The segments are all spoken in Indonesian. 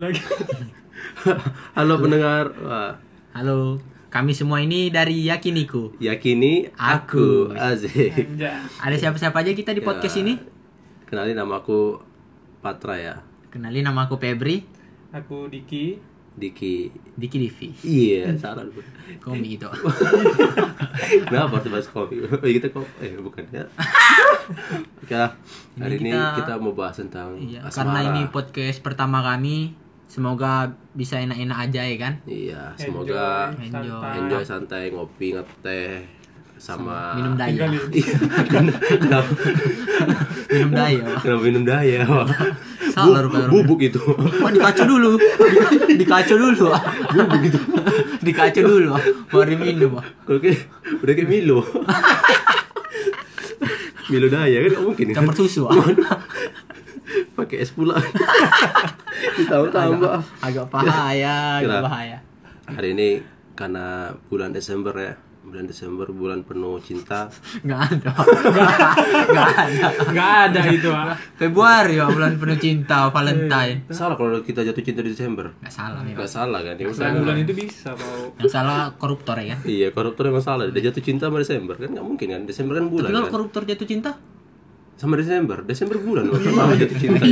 lagi Halo pendengar, Wah, Halo, kami semua ini dari Yakiniku. yakini aku, Aku. Azik. Ada siapa-siapa aja kita di Ya. podcast ini? Kenalin nama aku Patra ya, Kenalin nama aku Febri, aku Diki Diki. Diki Divi. Iya, salah lu. Komi itu. Kenapa harus bahas kopi? Oh, iya, kita kok eh bukan ya. Oke lah. Hari ini, Ini kita- kita mau bahas tentang Iya, asmara. karena ini podcast pertama kami, semoga bisa enak-enak aja ya kan. Iya, semoga Enjoy, Enjoy. santai. enjoy santai ngopi ngeteh sama Minum daya. Iya, kenapa, Minum daya. Kenapa minum daya? Salah Bu- rupanya. bubuk itu. Wah, dikacu dulu. Di- Dikacu dulu. Pak. Dikacu dulu. Baru minum. Kayak udah kayak Milo. Milo daya kan mungkin kan? Campur susu. Pak. Pakai es pula. Ditambah-tambah. Agak bahaya, agak bahaya. Hari ini karena bulan Desember ya. Bulan Desember bulan penuh cinta. Nggak ada. Nggak ada. nggak ada itu ah Februari ya bulan penuh cinta Valentine. Salah kalau kita jatuh cinta di Desember. Nggak salah memang. Gak salah kan? Yang selain salah. bulan itu bisa mau Yang salah koruptor ya. Iya, koruptor emang salah. Dia jatuh cinta sama Desember kan nggak mungkin kan? Desember kan bulan Tapi kalau kan? koruptor jatuh cinta? Sama Desember. Desember bulan. Kenapa jatuh cinta?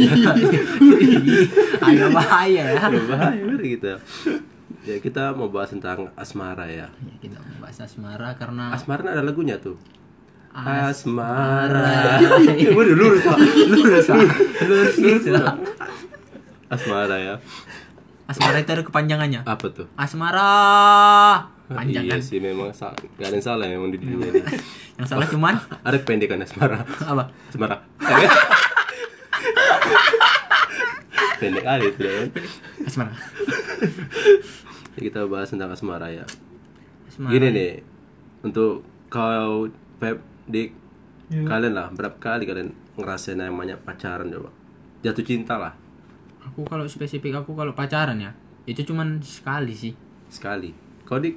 Agak bahaya ya. Ya, bahaya kita. Ya kita mau bahas tentang asmara ya. Ya, kita mau bahas asmara karena Asmara ada lagunya tuh. As- Asmara. Waduh lurus pak. lurus ah. lurus gitu. Asmara ya. Asmara itu ada kepanjangannya. Apa tuh? Asmara panjang iya kan. sih memang sa- gak ada yang salah memang di dunia ini. Yang salah cuman Ada pendekan asmara. apa? Asmara. Pendek kali itu ya. kan? Asmara. Ya, Kita bahas tentang asmara ya. Asmara. Gini nih, untuk kau Pep, Dik, Iya. kalian lah berapa kali kalian ngerasain namanya pacaran coba? Jatuh cinta lah Aku kalau spesifik aku kalau pacaran ya, itu cuman sekali sih. sekali. Kau Dik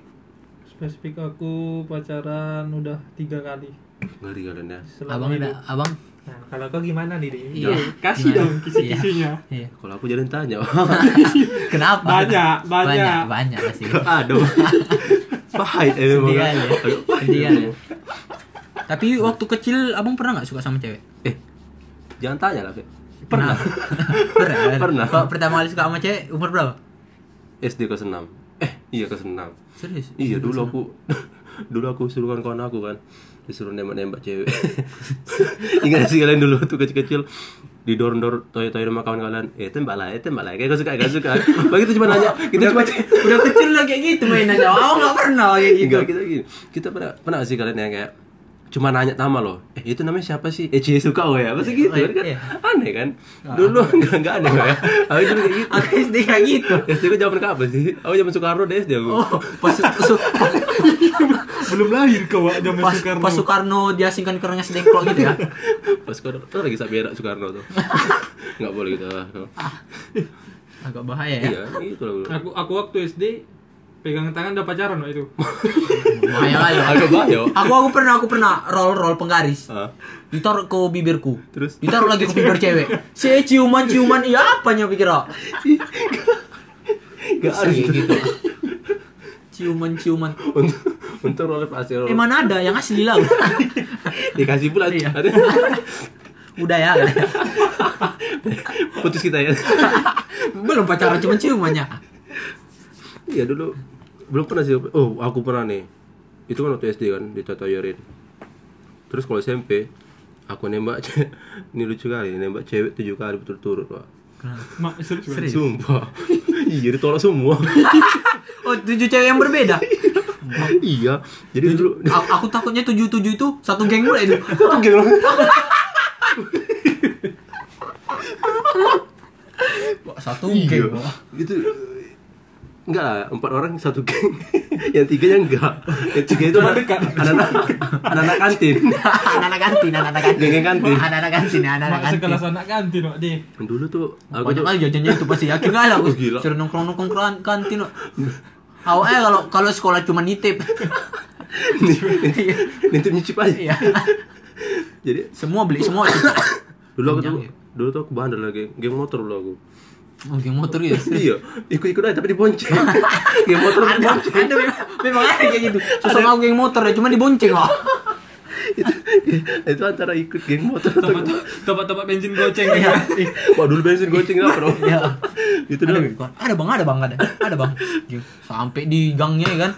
spesifik aku pacaran udah tiga kali ngeri kalian ya. selama Abang ada, abang? nah kalau kau gimana nih Dik? Iya. kasih Gimana? dong kisi-kisinya Iya. Kalau aku jangan tanya. Kenapa? Banyak, banyak. banyak, banyak pasti. Aduh. Pahit eh memang. Sedih ya. Sedih ya. Tapi waktu kecil abang pernah nggak suka sama cewek? Eh, jangan tanya lah, Fe. Pernah. pernah. Pernah. Kalau pertama kali suka sama cewek umur berapa? SD kelas 6. Eh, iya kelas 6. Serius? Iya, dulu aku dulu aku suruh kawan aku kan disuruh nembak-nembak cewek. Ingat sih kalian dulu tuh kecil-kecil didorong-dorong toy-toy rumah kawan kalian eh tembak lah eh tembak lah kayak gak suka gak suka begitu cuma nanya kita cuma Udah kecil lah kayak gitu mainannya. Oh nggak pernah kayak gitu. Enggak, kita gini. Kita pernah pernah sih kalian yang kayak cuma nanya nama loh. Eh, itu namanya siapa sih? Eh, Cie suka oh ya. Pasti gitu Oh, kan? iya. Aneh kan? Dulu enggak enggak aneh ya. Aku dulu kayak gitu. Aku SD kayak gitu. SD aku zaman kapan sih? Aku zaman Soekarno deh SD aku. Oh, pas, belum lahir kau zaman pas, Soekarno pas Soekarno diasingkan ke orangnya sedengklok gitu ya. Pas Soekarno, tuh lagi sapi era Soekarno tuh. Enggak boleh gitu. Agak bahaya ya. Iya, gitu loh. aku aku waktu SD pegang tangan udah pacaran Wak, itu Bahaya kali. ya. Agak bahaya. Aku aku pernah aku pernah roll roll penggaris. Ditaruh ke bibirku. Terus? Ditaruh lagi ke bibir cewek. Si ciuman ciuman iya apanya pikir ah? Enggak harus gitu. Ciuman ciuman. Untuk untuk roller pasti. Eh mana ada yang asli lah. Dikasih pula Iya. ada. Udah ya. Putus kita ya. Belum pacaran cuma ciumannya. Iya dulu belum pernah sih. Oh, aku pernah nih. Itu kan waktu SD kan ditatoyorin. Terus kalau SMP aku nembak ini lucu kali nembak cewek tujuh kali berturut-turut pak mak serius sumpah iya ditolak semua Oh tujuh cewek yang berbeda. iya jadi dulu aku takutnya tujuh tujuh itu satu geng pula itu. Gila. Wah, Satu iya geng. wah. itu enggak lah empat orang satu geng yang tiganya enggak yang tiga itu anak-anak anak-anak kantin Anak-anak kantin, anak-anak kantin. Geng-geng kantin. Anak-anak kantin, anak-anak mak kantin. sekelas anak kantin Wak, deh dulu tuh aku kali jajannya itu pasti yakin gak lah aku Oh, gila. suruh nongkrong nongkrong ke kantin Wak. Awalnya kalau kalau sekolah cuma nitip. nitip nyicip aja Iya. jadi Semua beli semua dulu aku tuh ya? dulu tuh aku bandel lagi geng motor dulu aku Oh, geng motor ya. iya ikut-ikut aja tapi dibonceng geng motor ada, dibonceng ada memang, memang ada kayak gitu. Sosok aku geng motor ya, cuma dibonceng loh. itu, itu antara ikut geng motor atau Tempat-tempat bensin goceng ya. wah dulu bensin goceng lah bro Iya. itu Ada, ada bang, ada bang, ada, ada bang. Sampai di gangnya ya kan.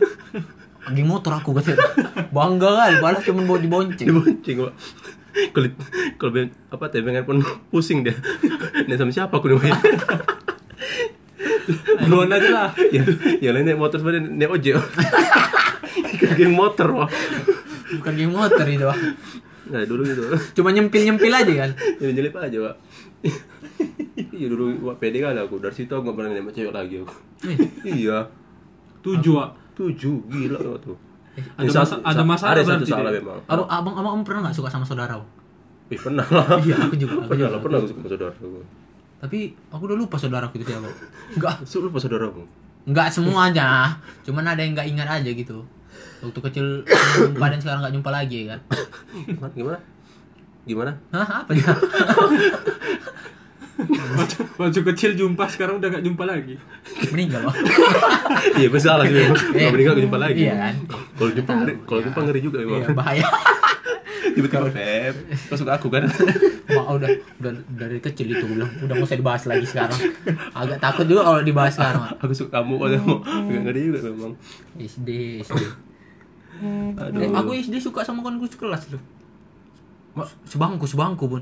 Geng motor aku katanya. Bangga kali, padahal cuma buat dibonceng. dibonceng pak kalau kalau ben- apa tebengan pun pusing dia. Nih sama siapa aku nih Duluan aja lah. ya yang lain naik motor sebenarnya naik ojek. Ikut geng motor wah. Bukan geng motor itu, Bang. nah dulu gitu. Cuma nyempil-nyempil aja kan. jadi nyelip aja pak iya dulu wah pede kali aku. Dari situ aku gak pernah nembak cewek lagi aku. Iya. Tujuh, tujuh gila tuh Ada Ini masa- ada masalah ada satu berarti salah dia. memang Abang, abang, abang pernah nggak suka sama saudara? Ih, pernah lah Iya, aku juga, aku pernah juga. lah pernah aku suka sama saudara aku Tapi aku udah lupa saudaraku itu siapa. Enggak, Su lupa saudaramu enggak semuanya. Cuman ada yang enggak ingat aja gitu. Waktu kecil jumpa dan sekarang enggak jumpa lagi kan. gimana gimana gimana Hah, apa ya? Waktu, waktu kecil jumpa, sekarang udah gak jumpa lagi. Meninggal loh. iya masalah sih memang Iya. nggak meninggal jumpa lagi Iya kan? kalau jumpa ngeri kalau Iya. jumpa ngeri juga memang Iya, bahaya. tiba-tiba Feb masuk aku kan Wah, udah, udah dari kecil itu bilang, udah nggak usah dibahas lagi sekarang. Agak takut juga kalau dibahas sekarang. Aku suka kamu kalau mau nggak ngeri juga memang SD, SD. aduh Eh, aku SD suka sama kawan gue sekelas loh. Sebangku, sebangku pun.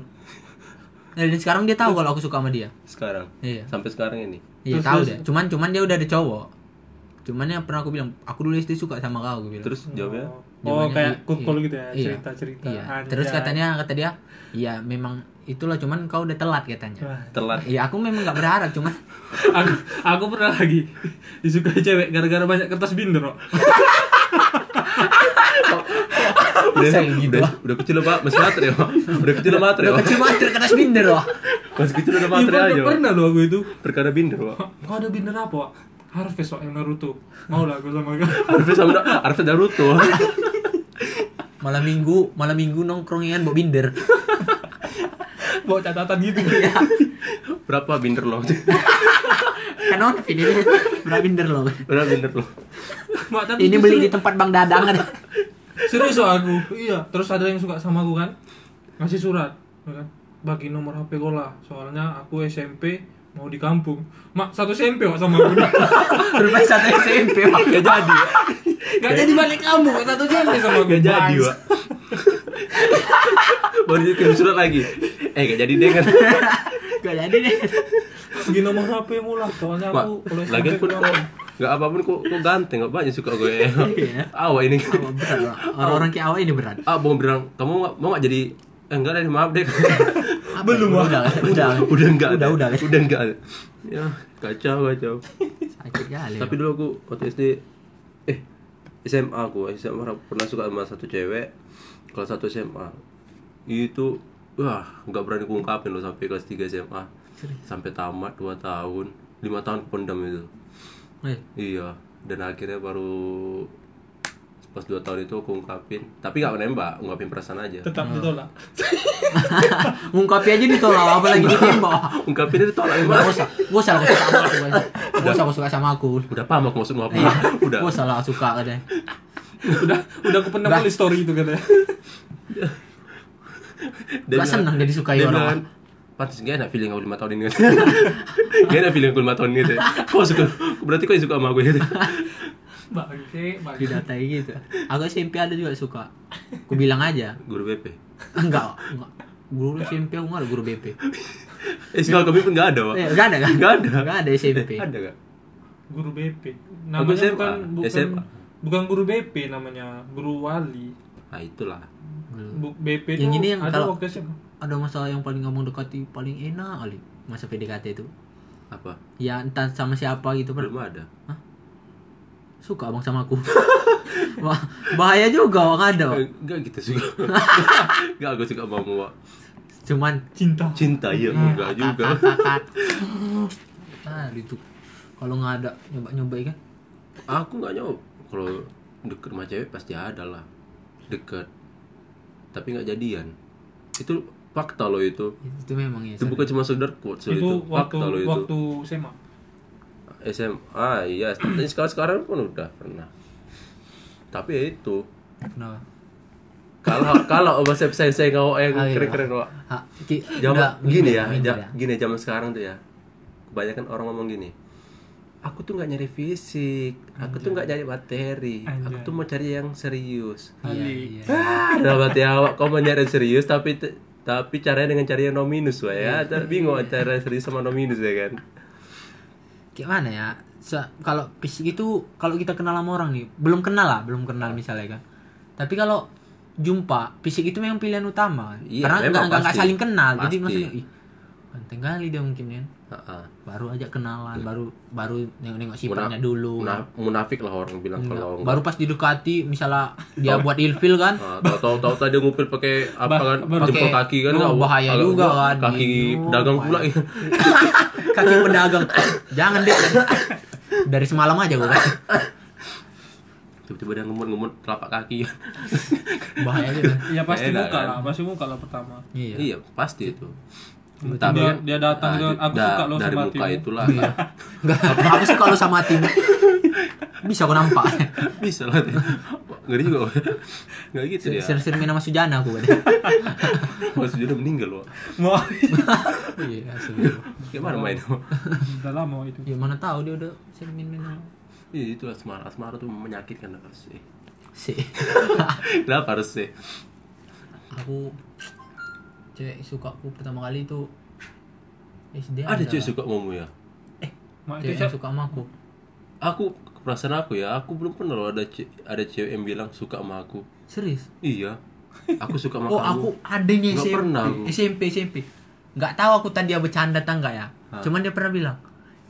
Nah, dan sekarang dia tahu kalau aku suka sama dia. sekarang Iya. sampai sekarang ini Iya Terus- tahu terus- deh. Cuman cuman dia udah ada cowok. Cuman yang pernah aku bilang, aku dulu SD suka sama kau, gue bilang. terus jawabnya Oh, Jawabannya, kayak kukul iya. gitu ya, Iya. cerita-cerita. Iya. Anjay. Terus katanya kata dia, iya memang itulah cuman kau udah telat katanya. Wah. telat Iya aku memang nggak berharap cuman aku aku pernah lagi disukai cewek gara-gara banyak kertas binder kok. udah, gitu, udah, ah. udah kecil lo pak masih matre ya udah kecil lo matre udah kecil banget kertas binder loh. masih kecil udah matre aja pernah loh aku itu. perkara binder pak Kau ada binder apa, Wak? Harvest yang Naruto. Mau lah aku sama kau. Arif sama Arif Naruto Malam minggu, malam minggu nongkrongan bawa binder. Bawa catatan gitu. Iya. berapa binder lo kan on ini berapa binder loh. berapa binder lo Mak, tapi Ini beli di tempat Bang Dadang ada. Serius Wak, aku. Iya, terus ada yang suka sama aku kan. Ngasih surat, ya kan. Bagi nomor HP kau lah. Soalnya aku SMP mau di kampung. Mak, satu SMP Wak sama aku. Bermain satu SMP Bang. gak jadi Gak jadi balik kampung, satu SMP sama aku. gak jadi Bang. Baru dikirim surat lagi eh gak jadi deh kan Gak jadi deh. Bagi nomor HP mu lah. Soalnya aku kalau lagi kampung. nggak apa pun kok kok ganteng kok banyak suka gue Iya. awal ini. Orang-orang kayak awak ini berat. ah mau bilang kamu nggak- mau nggak jadi eh, enggak deh maaf deh Belum, udah, udah. udah enggak Udah, udah. udah enggak ya kacau kacau Sakit kali. tapi dulu aku waktu SD eh SMA aku SMA pernah suka sama satu cewek kalau satu SMA itu wah nggak berani kuungkapin loh sampai kelas 3 SMA sampai tamat 2 tahun 5 tahun pendam itu Eh, iya dan akhirnya baru pas 2 tahun itu aku ungkapin tapi nggak nembak ungkapin perasaan aja Tetap ditolak. ngungkapi aja ditolak apalagi ditembak. ungkapin itu tolak Gak emang usah, gak usah aku suka sama aku. Gak usah aku suka sama aku. udah paham aku maksud apa Iya, udah Gak usah lah suka katanya. udah udah aku pernah Nggak. tulis story itu katanya. Dia Gak senang jadi sukai dia orang. bilang, Pantes gak enak feeling aku 5 tahun ini Gak enak feeling aku 5 tahun ini Kok suka Berarti kau yang suka sama aku gitu Bangke, bangke. Didatai gitu. Aku SMP ada juga suka. Aku bilang aja. Guru BP Enggak, enggak. Guru SMP aku nggak ada guru BP. Eh sekolah kami pun gak ada Pak Eh, Gak ada kan? Gak ada Gak ada SMP. Ada gak? Guru BP. Namanya SMA. bukan bukan SMA. bukan guru BP namanya, guru wali. Nah itulah BP Yang tuh ini yang ada kalau- waktu SMA. Ada masalah yang paling ngomong dekati paling enak kali masa PDKT itu. Apa? Ya entah sama siapa gitu Belum pernah. ada Suka abang sama aku. Wah, bahaya juga nggak ada. Wak. Eh, Gak gitu suka Gak aku suka sama kamu Pak Cuman Cinta. Cinta iya Hmm, Enggak juga kakak. Nah, itu kalau nggak ada nyoba-nyoba kan. Aku gak nyoba Kalau deket sama cewek pasti ada lah Deket Tapi gak jadian. Itu fakta loh itu. Itu memang ya. itu bukan cuma sekedar quotes loh itu, itu, waktu fakta loh itu. waktu SMA SMA iya. Tapi sekarang sekarang pun udah pernah. Tapi ya itu. Kenapa? kalau kalau bahasa saya saya ngawak yang keren keren wak Zaman udah, gini ya, minder ja- gini zaman sekarang tuh ya. Kebanyakan orang ngomong gini. Aku tuh nggak nyari fisik, aku tuh nggak nyari materi, aku Anjay. tuh mau cari yang serius. Iya, iya. Ah, dalam hati awak kau mau nyari serius tapi tapi caranya dengan cari yang no minus wah ya. Iya. Bingung antara serius sama no minus ya kan. Gimana ya? Se- kalau fisik itu kalau kita kenal sama orang nih, belum kenal lah, belum kenal misalnya kan. Tapi kalau jumpa, fisik itu memang pilihan utama. kan. Iya, Karena memang nggak nggak- saling kenal. Jadi Pasti. maksudnya, ih, penting kali dia mungkin kan. Ha-ha. Baru aja kenalan, baru baru nengok-nengok Muna- sifatnya dulu. muna- munafik lah orang bilang Enggak. kalau Baru pas didekati, misalnya dia buat ilfil kan, Ah, tahu tahu tahu dia ngupil pakai apa kan jempol Pakai- kaki kan oh, bahaya agak- juga kan. kaki Oh, pedagang pula bahaya. kaki pedagang. Jangan deh. Dari semalam aja gue kan. tiba-tiba dia ngemut-ngemut telapak kaki Bahaya aja ya pasti muka kan? lah pasti muka lah pertama Iya. iya pasti itu Tapi dia, dia datang Ah, dengan aku da- suka lo dari sama muka hatimu." itulah Iya. Enggak, aku suka lu sama tim. Bisa kok nampak. bisa lah ngeri juga Wak. nggak gitu ya Sering-sering main sama Sujana aku kan. mas udah meninggal loh mau Iya, asli. gimana main udah lama itu Ya mana tahu dia udah sering main-main sama iya itu asmara asmara tuh menyakitkan harus sih si. kenapa harus sih Aku cewek suka aku pertama kali itu SD ada cewek suka ngomong ya Mak itu cewek yang suka sama aku. aku perasaan aku ya aku belum pernah loh ada ce- ada cewek yang bilang suka sama aku Serius? iya aku suka sama Oh, kamu aku adanya Nggak SMP. pernah aku. SMP SMP. Enggak tahu aku tadi dia bercanda atau enggak ya. Hah. Cuman dia pernah bilang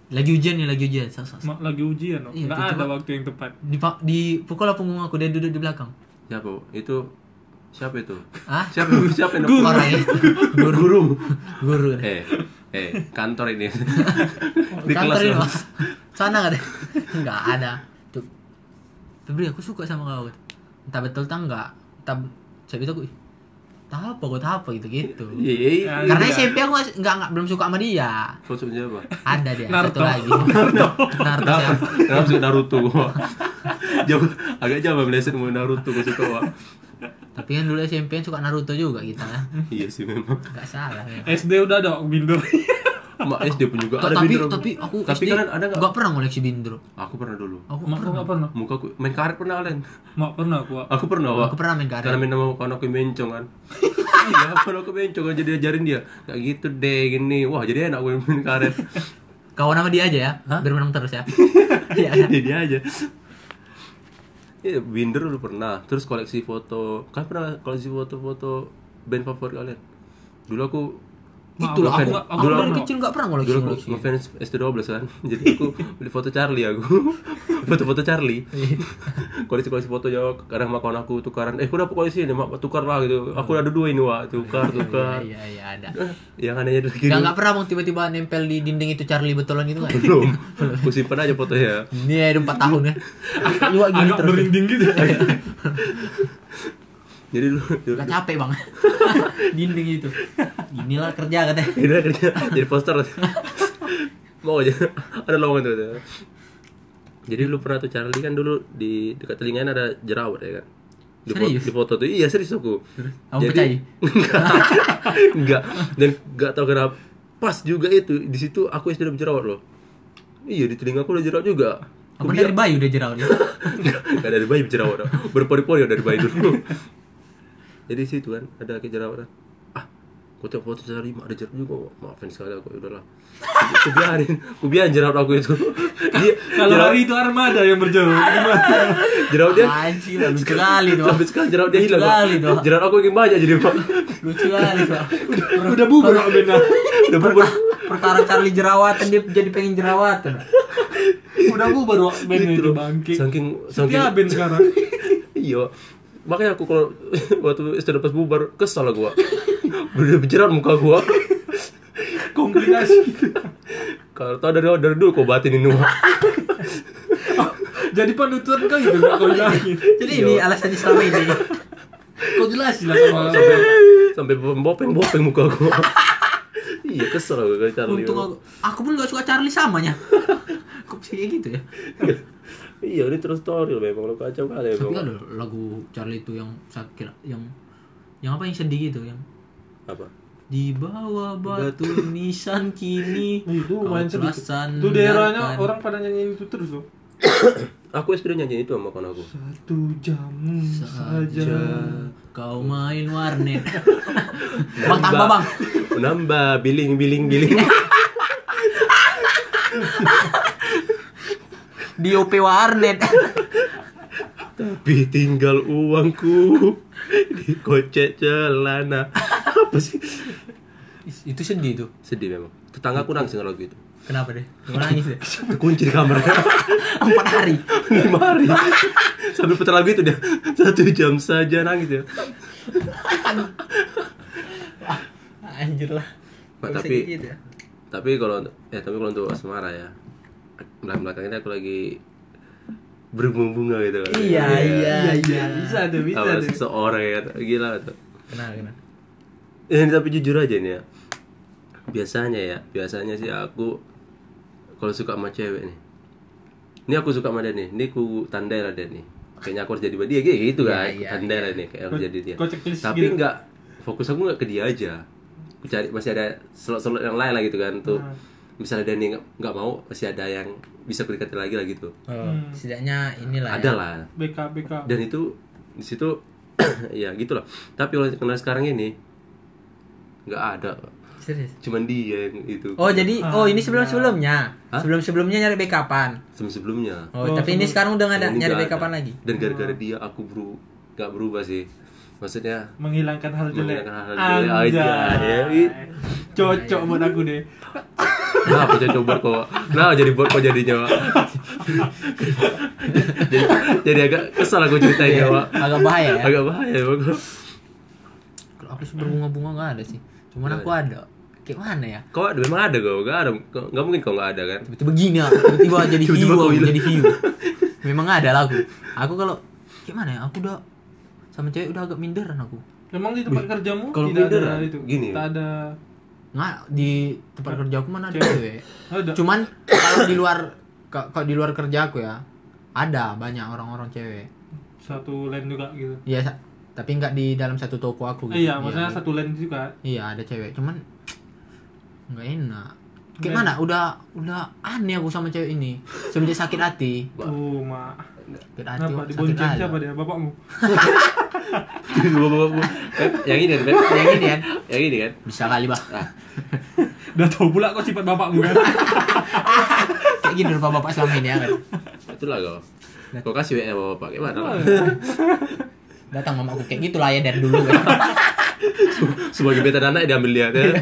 lagi ujian nih, lagi ujian. Mak lagi ujian loh Iya, nggak itu ada waktu yang tepat Di, di pukul lah punggung aku dia duduk di belakang. siapa itu siapa itu Ah? siapa siapa yang Guru. Orang ya. Guru. guru Guru. eh eh kantor ini di Kantor kelas ini, loh. Mas. Sana nggak ada? Nggak ada. Tuh. Febri aku suka sama kau. Entah betul tak enggak. Entah saya itu aku tak apa kok tak apa gitu gitu. iya iya, iya. Karena SMP aku nggak nggak nggak- belum suka sama dia. Kau suka siapa Ada dia Naruto. satu lagi. Naruto. Naruto siapa? Naruto gua? Jauh, agak jauh meleset mau Naruto gua suka wak. Tapi kan dulu SMP suka Naruto juga kita. Iya sih memang. Nggak salah. Ya. SD udah ada binder Mak SD pun juga ada tapi Bindro. tapi aku Tapi SD kalian ada nggak? nggak pernah ngoleksi bindro. Aku pernah dulu. Aku mak pernah. pernah Muka aku main karet pernah kalian? mak pernah aku. Aku pernah wak. Aku pernah main karet. Karena main sama kawan aku yang bencong kan. iya, kawan aku bencong kan jadi ajarin dia. Kayak gitu deh gini. Wah, jadi enak gue main karet. Kawan sama dia aja ya. Biar menang terus ya. Iya. Jadi dia aja. Iya, binder dulu pernah. Terus koleksi foto. Kan pernah koleksi foto-foto band favorit kalian. Dulu aku Itulah aku, aku, aku dari kecil nggak pernah ngoleksi dulu aku ngoleksi. ngefans ST12 kan. Jadi aku beli foto Charlie aku. Foto-foto Charlie. Koleksi-koleksi foto ya kadang sama kawan aku tukaran. Eh, aku dapat koleksi ini, mak tukar lah gitu. Aku ada dua ini, Wak. Tukar, tukar. Iya iya ada. Yang anehnya lagi Nggak nggak pernah bang tiba-tiba nempel di dinding itu Charlie betulan itu nggak? belum. Aku simpan aja fotonya. Ini ada empat tahun ya. Agak terus. berinding gitu Jadi dulu, dulu Gak capek bang. dinding itu. Inilah kerja katanya. Ini kerja jadi poster. Mau aja. Ada lowongan tuh. tuh. Jadi lu pernah tuh Charlie kan dulu di dekat telinganya ada jerawat ya kan. Di, foto, Serius? di foto tuh iya serius aku. Kamu percaya? enggak. enggak. Dan enggak tahu kenapa pas juga itu di situ aku sudah berjerawat loh. Iya di telinga aku ada jerawat juga. Apa dari bayi udah jerawat ya? Enggak dari bayi berjerawat. dong. Berpori-pori dari bayi dulu. Jadi situ kan ada kayak jerawat. Ah, aku tengok foto Charlie mak ada jerawat juga. Maafin sekali aku ya udahlah. Aku biarin, aku biarin jerawat aku itu. Dia kalau jerawat, hari itu armada yang berjalan gimana jerawat dia Anjir, lucu kali tuh. sampai sekarang jerawat dia hilang. Kali tuh. Jerawat aku yang banyak jadi pak. Lucu kali tuh. udah bubur Wak, benar Udah bubur. Perkara Charlie jerawatan dia jadi pengen jerawatan. udah bubur Wak, Ben Gitu itu bangke Saking saking Ben sekarang iya. Makanya aku kalau waktu istri pas bubar kesal gua. Udah berjerawat muka gua. kombinasi Kalau tau dari dari dulu kau batin ini Wak. jadi penutup kan gitu nggak kau bilangin Jadi ini alasannya selama ini. kau jelasin lah sama sampai bopeng bopeng muka aku iya kesel aku kalau Charlie Untung aku, aku pun gak suka Charlie samanya. Kok bisa kayak gitu ya? Iya ini terus story loh memang lo kacau kali Tapi memang ada lagu Charlie itu yang sakit yang yang apa yang sedih gitu yang apa? Di bawah batu nisan kini itu main itu daerahnya orang pada nyanyiin itu terus loh aku SD nyanyiin itu sama kawan aku. Satu jam saja saja kau main warnet. Bang tambah bang. nambah billing billing billing di OP warnet. Tapi tinggal uangku di kocek celana. Apa sih? Itu sedih tuh sedih memang. Tetangga aku nangis denger lagu itu kenapa deh? Kau nangis deh? Kunci di kamarnya empat hari. Lima hari. Sambil putar lagu itu dia. Satu jam saja nangis ya anjir lah. Tapi- gitu ya? tapi kalau ya tapi kalau untuk asmara ya belakang belakang ini aku lagi berbunga-bunga gitu kan Iya, iya, iya. bisa tuh bisa Apa, tuh seseorang ya gila tuh kenapa kenapa Eh, tapi jujur aja nih ya. Biasanya ya, biasanya sih aku kalau suka sama cewek nih. Ini aku suka sama dia nih. Ini ku tandai lah dia nih. Kayaknya aku harus jadi sama dia gitu Iya, kan. iya, tandai iya. lah nih kayak harus Kok- jadi dia. Tapi gitu? enggak fokus aku enggak ke dia aja. Aku cari masih ada slot-slot yang lain lah gitu kan tuh. Hmm. Misalnya dia nih nggak- mau, masih ada yang bisa dekati lagi lah gitu. oh, setidaknya inilah Ada ya. lah. BK BK Dan itu di situ ya gitu lah. Tapi kalau kenal sekarang ini nggak ada. serius Cuman dia yang itu. oh jadi oh ini sebelum sebelumnya Hah? sebelum sebelumnya nyari backupan sebelum sebelumnya oh, Oh, tapi ini sebelum- sekarang udah nggak ada Ini nyari backupan lagi dan gara-gara dia aku beru nggak berubah sih maksudnya? Menghilangkan hal jelek. Menghilangkan hal jelek. Aja, ya. cocok buat aku deh. Nah apa jadi coba kok. Nah jadi buat kok jadinya Wak? jadi, jadi agak kesal aku ceritain ya Wak. agak bahaya ya? Agak bahaya Wak. kalau aku sih berbunga-bunga nggak ada sih. Cuman Nggak aku ada. Kayak mana ya? Kau ada? Memang ada kau nggak ada. Kau- nggak mungkin kau nggak ada kan? Tiba-tiba gini ya tiba-tiba jadi hiu aku hilang. jadi hiu memang ada lah aku. Aku kalau gimana ya? Aku udah sama cewek udah agak minderan aku Memang di tempat kerjamu kalau tidak minder, ada itu. gini. Tak ada nggak di tempat kerja aku mana ada cewek ada. cuman kalau di luar ka- kalau di luar kerja aku ya ada banyak orang-orang cewek satu line juga gitu. iya tapi nggak di dalam satu toko aku gitu. Eh, iya, maksudnya satu line juga. iya ada cewek cuman nggak enak gimana udah udah aneh aku sama cewek ini semenjak sakit hati Oh, mak. Sakit hati Kenapa dibonceng siapa dia? Bapakmu. Bapak-bapak. Eh, yang ini kan yang ini kan yang ini kan bisa kali bah. Ah, Udah tahu pula kok sifat bapakmu kan. kayak gini rupa bapak selama ini ya kan itulah kau. Kau kasih WA bapak gimana lah datang mamaku kayak gitu lah ya dari dulu kan sebagai beta anak diambil dia kan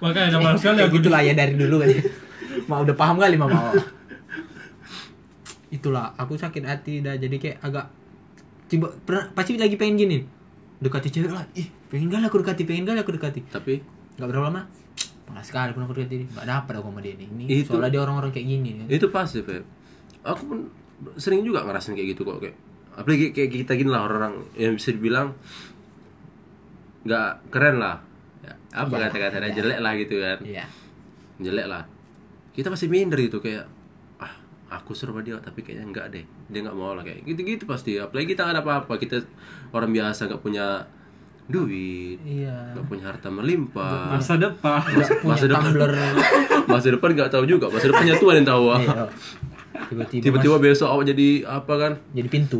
Makanya nama sekali kayak aku gitu lah ya dari dulu kan mau udah paham kali mama itulah aku sakit hati dah jadi kayak agak tiba pernah pasti lagi pengen gini. Dekati cewek lah ih pengen kali aku dekati pengen kali aku dekati. Tapi? Nggak berapa lama malas sekali pun aku dekati nggak dapat aku sama dia nih ini Itu- soalnya dia orang-orang kayak gini kan. itu pasti Feb. Aku pun sering juga ngerasain kayak gitu kok kayak apalagi kayak kita gini lah orang yang bisa dibilang nggak keren lah. Ya, apa Iya, kata-katanya iya. jelek lah gitu kan. Iya. Jelek lah. Kita pasti minder gitu kayak aku suruh sama dia tapi kayaknya enggak deh dia nggak mau lah kayak gitu-gitu pasti apalagi kita nggak ada apa-apa kita orang biasa nggak punya duit iya nggak punya harta melimpah masa depan. punya masa depan. tumbler masa depan nggak tahu juga masa depannya Tuhan yang tahu ah. Iya. tiba-tiba tiba-tiba mas- besok awak jadi apa kan jadi pintu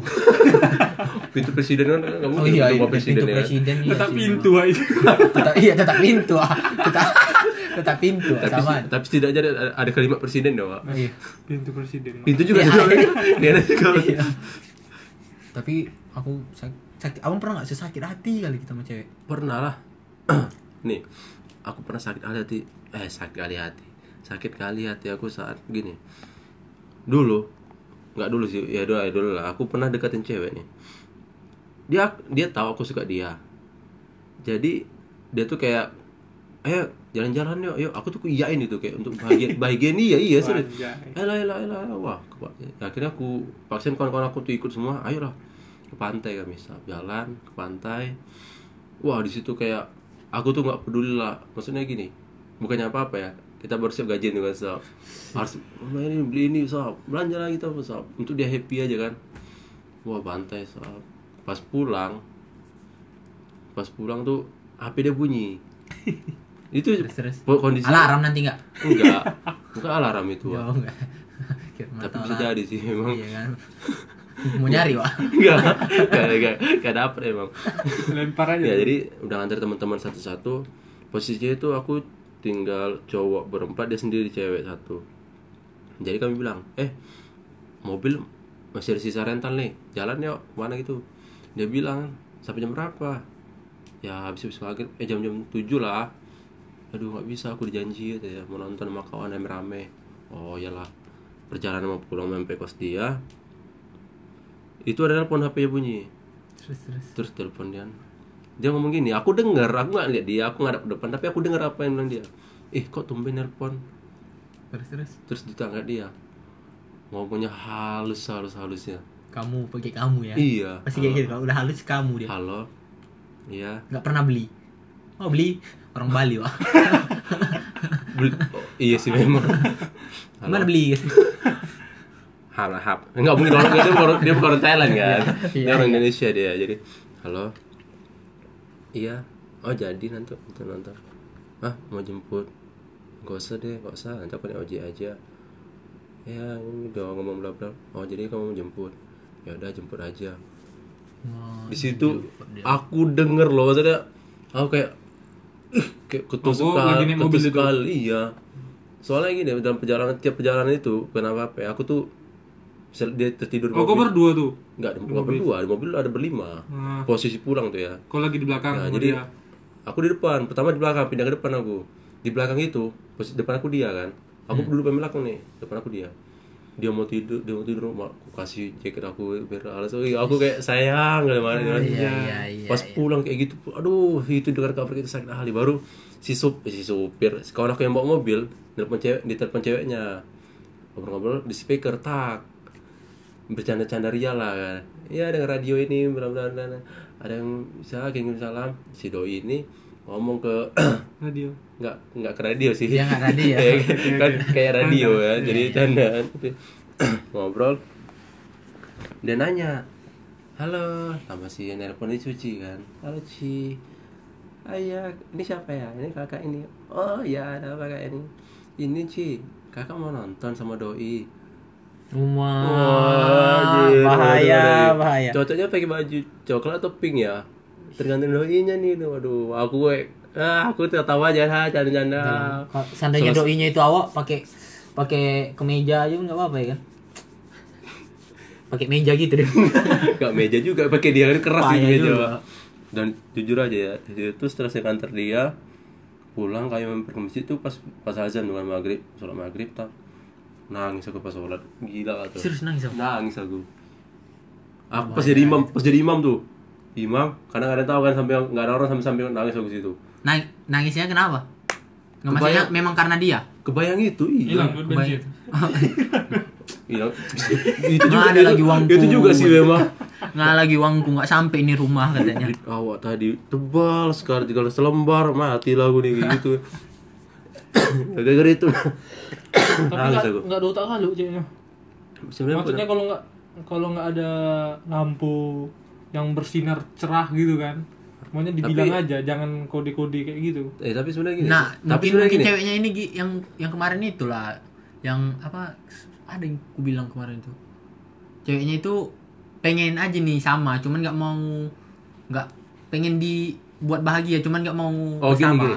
pintu presiden kan nggak oh iya pintu iya pintu presiden ya presiden iya Tetap sih, pintu itu. tetap iya tetap pintu ah. tetap tetap pintu tapi, sama tapi setidaknya ada, ada kalimat presiden dong Pak. iya. Pintu presiden. pintu juga Iya. ada. Nggak ada juga. Iya. tapi aku sak- sakit abang pernah nggak sesakit hati kali kita sama cewek? Pernah lah. Nih aku pernah sakit hati. Eh sakit kali hati. Sakit kali hati aku saat gini. Dulu nggak dulu sih. Ya dulu ya dulu lah. Aku pernah deketin cewek nih. Dia dia tahu aku suka dia. Jadi dia tuh kayak ayo jalan-jalan yuk yuk. Aku tuh iyain itu kayak untuk bahagia bahagia iya iya serius elah elah elah wah akhirnya aku paksain kawan-kawan aku tuh ikut semua ayolah. Ke pantai kami jalan ke pantai. Wah di situ kayak aku tuh nggak peduli lah. Maksudnya gini bukannya apa apa ya kita baru siap gajian juga sob harus "Oh, ini beli ini sob belanja lagi tuh sob untuk dia happy aja kan. Wah bantai sob pas pulang pas pulang tuh HP dia bunyi itu Terus, terus. po- kondisi Alarm nanti enggak? enggak bukan alarm itu Wak. Oh, enggak. Tapi bisa jadi sih emang Iya kan. Mau nyari, Wak. enggak enggak enggak enggak dapet emang lempar aja ya jadi udah nganter teman-teman satu-satu posisinya itu aku tinggal cowok berempat dia sendiri cewek satu jadi kami bilang eh mobil masih ada sisa rental nih jalan yuk mana gitu dia bilang sampai jam berapa ya habis habis maghrib eh jam-jam tujuh lah aduh nggak bisa aku dijanji gitu ya mau nonton sama kawan rame-rame oh iyalah perjalanan mau pulang sampai kos dia itu ada telepon HP bunyi Terus terus. terus telepon dia dia ngomong gini aku dengar aku nggak lihat dia aku ngadap ke depan tapi aku dengar apa yang bilang dia eh kok tumben nelpon Terus terus. terus ditangkap dia ngomongnya halus halus halusnya Kamu pakai kamu ya. iya Pasti kayak gitu. Kalau udah halus kamu dia. halo iya Enggak pernah beli. Oh, beli orang Bali. Bel- oh, iya sih memang. Gimana beli? halo hap. Nggak mungkin orang dia bukan dia bukan orang Thailand kan? Dia Iya, orang iya. Indonesia dia jadi halo. Iya. Oh jadi nanti nonton nonton ah mau jemput. Gak usah deh gak usah. Nanti aku naik ojek aja. Ya ini udah ngomong bla bla. Oh jadi kamu mau jemput? Ya udah jemput aja. Oh, di situ aku denger loh maksudnya aku kayak ketusuk Oh, mobil ketusuk kali iya. Soalnya gini dalam perjalanan tiap perjalanan itu kenapa apa ya. Aku tuh dia tertidur di oh mobil. berdua tuh? Nggak nggak berdua di mobil ada berlima. Nah, posisi pulang tuh ya. Kau lagi di belakang Nah, jadi dia? aku di depan pertama di belakang pindah ke depan aku. Di belakang itu posisi depan aku dia kan. Aku Hmm. dulu di belakang nih depan aku dia dia mau tidur dia mau tidur mau aku kasih jaket aku biar alas. Oh, iya, aku kayak sayang gak mana Iya, iya, iya. pas pulang kayak gitu aduh itu dengar kabar kita sakit hati baru si sup eh, si supir kawan aku yang bawa mobil telepon cewek di telepon ceweknya. Ngobrol-ngobrol di speaker tak. Bercanda-canda ria lah kan. Ya dengan radio ini bla bla. ada yang bisa kirim salam. Si doi ini ngomong ke radio. Nggak nggak ke radio sih. Nggak radio. Kayak- kan kayak radio ya jadi candaan ngobrol. Dia nanya halo sama si yang nelpon ini Cuci kan? Halo Ci. Ayah ini siapa ya? Ini kakak ini. Oh ya ada kakak ini. Ini Ci kakak mau nonton sama doi. Wah, Wah, gila, bahaya, bahaya. Cocoknya pakai baju coklat atau pink ya? Tergantung doinya nih. Waduh, aku gue ah, aku tertawa aja ha, canda-canda. Kalau seandainya doinya itu awak pakai pakai kemeja aja nggak apa-apa ya kan? Pakai meja gitu deh. Gak meja juga pakai dia kan keras sih meja. juga. Dan jujur aja ya, itu setelah saya kantor dia pulang kayak mampir ke masjid tuh pas pas azan dengan maghrib sholat maghrib tak nangis aku pas sholat gila tuh Serius nangis aku. nangis aku aku pas jadi imam pas jadi imam tuh imam kadang kadang tahu kan sampai nggak ada orang sampai sampai nangis aku situ. Nang, nangisnya kenapa? Nggak maksudnya memang karena dia. kebayang itu iya. Hilang bensin. Iya. Itu Nggak juga ada itu, lagi uangku. itu juga sih memang Nggak lagi uangku nggak sampai ini rumah katanya. Awak tadi tebal sekali kalau selembar mati lah aku nih gitu. Gara-gara itu tapi nggak aku. nggak ada otak kali sebenarnya maksudnya kalau nggak kalau nggak ada lampu yang bersinar cerah gitu kan. Maunya dibilang aja jangan kode-kode kayak gitu. Eh tapi sebenarnya gini. Nah, tapi mungkin, mungkin gini. ceweknya ini Gi, yang yang kemarin itulah, yang apa? Ada yang ku bilang kemarin tuh. Ceweknya itu pengen aja nih sama, cuman nggak mau nggak pengen dibuat bahagia, cuman nggak mau oh gini gini.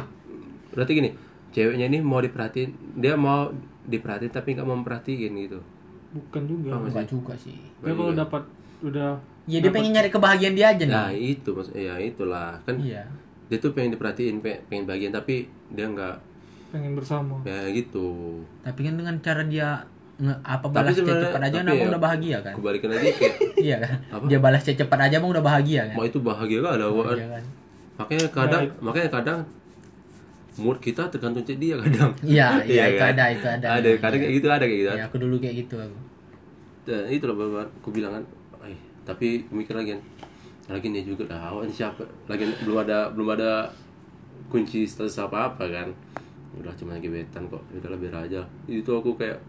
Berarti gini ceweknya ini mau diperhatiin dia mau diperhatiin tapi nggak mau memperhatiin gitu. Bukan juga. Oh, Enggak juga sih. dia kalau dapat udah Ya dia pengen nyari kebahagiaan dia aja nih. nah itu maksud ya itulah kan Iya. dia tuh pengen diperhatiin pe- pengen bagian tapi dia nggak pengen bersama ya gitu Tapi kan dengan cara dia nge, apa Tapi balas cepat aja tapi abang ya- udah bahagia kan? aku balikin lagi kayak iya kan? Apa? Dia balas cepat aja abang udah bahagia kan? mau itu bahagia kan ada. Iya kan? makanya kadang makanya kadang mood kita tergantung cek dia kadang Iya, iya itu kan? ada, itu ada. ada kadang kayak gitu ada kayak gitu Ya, aku dulu kayak gitu aku. dan itu loh bapak aku bilang kan tapi mikir lagi kan lagi nih juga dah awak ini siapa? Lagi belum ada belum ada kunci status apa apa kan? Udah cuma gebetan kok. Ya udah biar aja. Itu aku kayak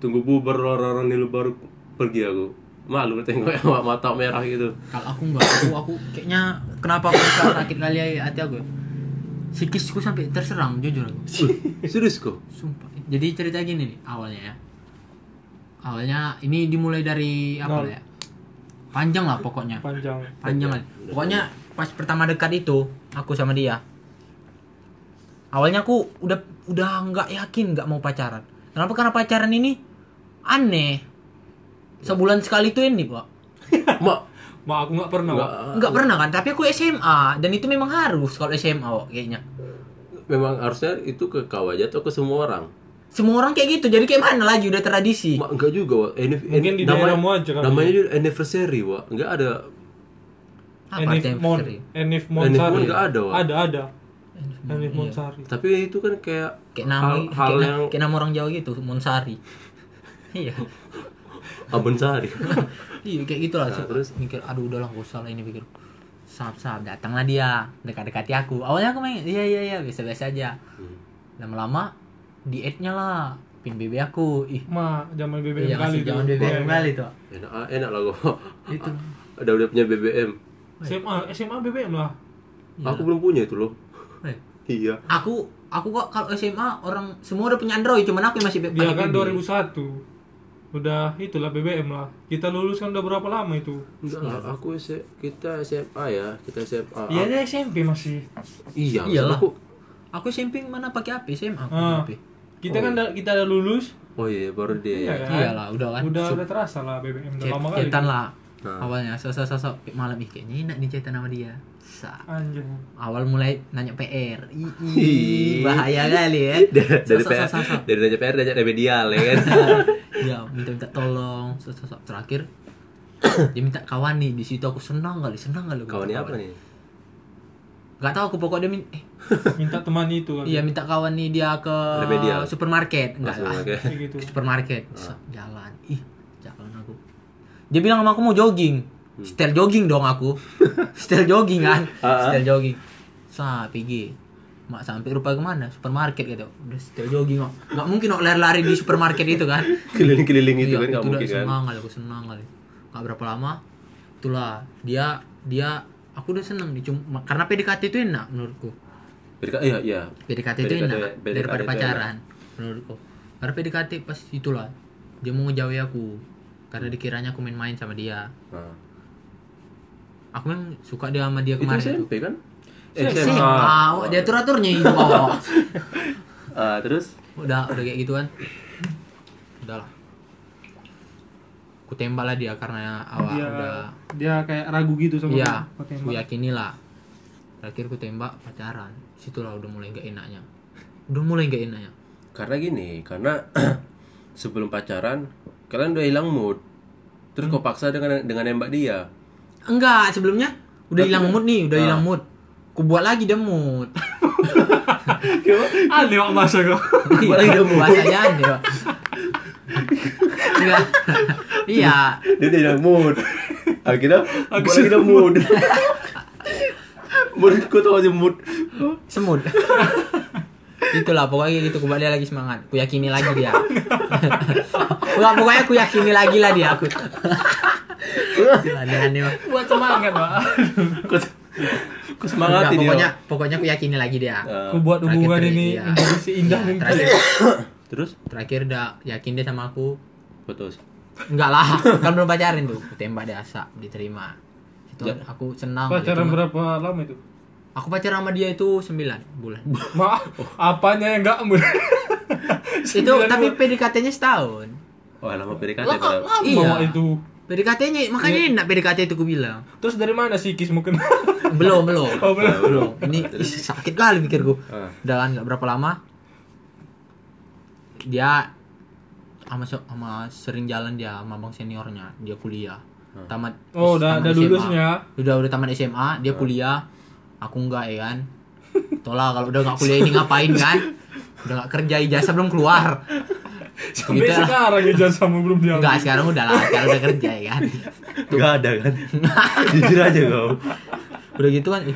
tunggu bubar orang-orang ini baru pergi aku. Malu tengok yang mata merah gitu. Kalau aku enggak aku aku kayaknya kenapa aku bisa sakit kali ya hati aku psikisku sampai terserang jujur aku. Serius kok? Sumpah. Jadi cerita gini nih awalnya ya. Awalnya ini dimulai dari apa Nol. ya panjang lah pokoknya. Panjang. Panjang lah. Pokoknya pas pertama dekat itu aku sama dia. Awalnya aku udah udah nggak yakin nggak mau pacaran. Kenapa? Karena pacaran ini aneh. Sebulan sekali tuh ini pak. Mak. Mak aku nggak pernah nggak. Nggak pernah kan? Tapi aku SMA dan itu memang harus kalau SMA kayaknya. Memang harusnya itu ke kau aja atau ke semua orang semua orang kayak gitu jadi kayak mana lagi udah tradisi mak enggak juga Wak. Ini, Mungkin di daerahmu aja kali. namanya juga anniversary Wak. enggak ada apa Enif Mon anniversary? Enif Enif Mon Monsari nggak ada, Wak. ada ada Enif Iya. Monsari tapi itu kan kayak kayak nama hal, hal kayak, yang kayak nama orang Jawa gitu Monsari iya abon sari iya kayak gitu lah Nah, terus? mikir aduh udahlah gak usah lah ini pikir sahab sahab datanglah dia dekat-dekati aku awalnya aku main iya iya iya biasa biasa aja Hmm. lama-lama di add-nya lah. Pin BB aku. Ih. Ma zaman BBM iya kali masih tuh. jangan BBM Iya. kali tuh enak ah, enak lah kok itu. Udah udah punya BBM SMA SMA BBM lah. Iya. aku belum punya itu loh. Eh, iya. Aku aku kok kalau SMA orang semua udah punya Android cuman aku yang masih dia pakai kan BB. 2001 udah itulah BBM lah. Kita lulus kan udah berapa lama itu? Enggak lah, aku S- kita SMA ya kita SMA iya dia SMP masih. Iya Iyalah. aku aku SMP mana pakai HP SMA aku Ah. HP kita kan da- kita udah lulus. Oh iya baru dia Iya ya kan? Iyalah, udah kan. udah udah terasa lah BBM udah lama kali. tuh. lah. Nah. awalnya sosok sosok malam ih kayaknya enak nih chatan sama dia? Sa. anjir awal mulai nanya PR Ih, bahaya kali ya. Dari PR dari nanya PR nanya remedial ya kan? Ya minta minta tolong sosok terakhir dia minta kawan nih di situ aku senang kali senang kali minta apa nih Gak tahu aku pokoknya dia min- eh, minta teman itu kan? Iya minta kawan nih dia ke Remedial. supermarket. Enggak lah. gitu. Ke supermarket Sa, jalan. Ih jalan aku. Dia bilang sama aku mau jogging. Style jogging dong aku. Style jogging kan? Ah, ah. style jogging. Sa pergi mak sampai rupa ke mana supermarket gitu. Udah style jogging kok nggak mungkin kok lari-lari di supermarket itu kan? Keliling-keliling itu Iya, kan? Nggak mungkin kan? senang kali aku senang kali. Nggak berapa lama itulah. Dia dia aku udah seneng nih cuma karena PDKT itu enak menurutku. Berika- iya iya. PDKT itu PDKT enak PDKT daripada itu pacaran menurutku. Karena PDKT pas itulah dia mau ngejauhi aku. Karena dikiranya aku main-main sama dia. Nah. aku memang suka dia sama dia itu kemarin tuh SMP kan? SMA oh, dia atur aturnya itu kok Ah, terus? Udah udah kayak gitu kan. Udahlah. Aku tembak lah dia karena awal dia udah dia kayak ragu gitu sama iya aku aku tembak. yakini lah. Terakhir aku tembak pacaran. Situlah udah mulai gak enaknya. Udah mulai gak enaknya. Karena gini karena sebelum pacaran kalian udah hilang mood. Terus kau paksa dengan dengan nembak dia? Enggak sebelumnya udah hilang mood nih udah Ah. hilang mood. Aku buat lagi dia mood. Aneh wak masa kok Buat lagi dia mood. bahasanya aneh enggak iya. Dia udah hilang mood lagi dia mood. mood. Kau tahu aja mood. Semut. Itulah pokoknya gitu. Dia lagi semangat. Aku yakini lagi dia. Enggak, pokoknya aku yakini lagi lah dia aku. Aneh-aneh buat semangat pak kau kau semangati Enggak, dia pokoknya pokoknya aku yakini lagi dia. Ah, aku buat hubungan ini menjadi seindah Iya, mungkin terakhir. terus? Terakhir udah yakin dia sama aku. Putus enggak lah kan belum pacaran tuh. Tembak dia asa diterima. Itu Ja- aku senang pacaran Cuma- berapa lama itu? Aku pacaran sama dia itu 9 bulan. Maaf apanya yang enggak itu tapi PDKT-nya setahun. Oh lama PDKT lama lama? Iya. Itu. PDKT-nya makanya enak PDKT itu aku bilang. Terus dari mana sih kis mungkin? Belum belum. Oh, belum. belum. Ini sakit kali pikirku Ah. udah kan nggak berapa lama. Dia sama sama sering jalan dia sama bang seniornya dia kuliah. Tamat oh udah udah lulusnya? Udah udah tamat SMA dia kuliah. Aku enggak ya kan? Tolak kalau udah nggak kuliah ini ngapain kan? Udah nggak kerja ijazah belum keluar. Sampai Gitu sekarang ya sama belum dia enggak sekarang udah lah sekarang udah kerja ya kan? Nggak ada kan? Jujur aja kau udah gitu kan ih,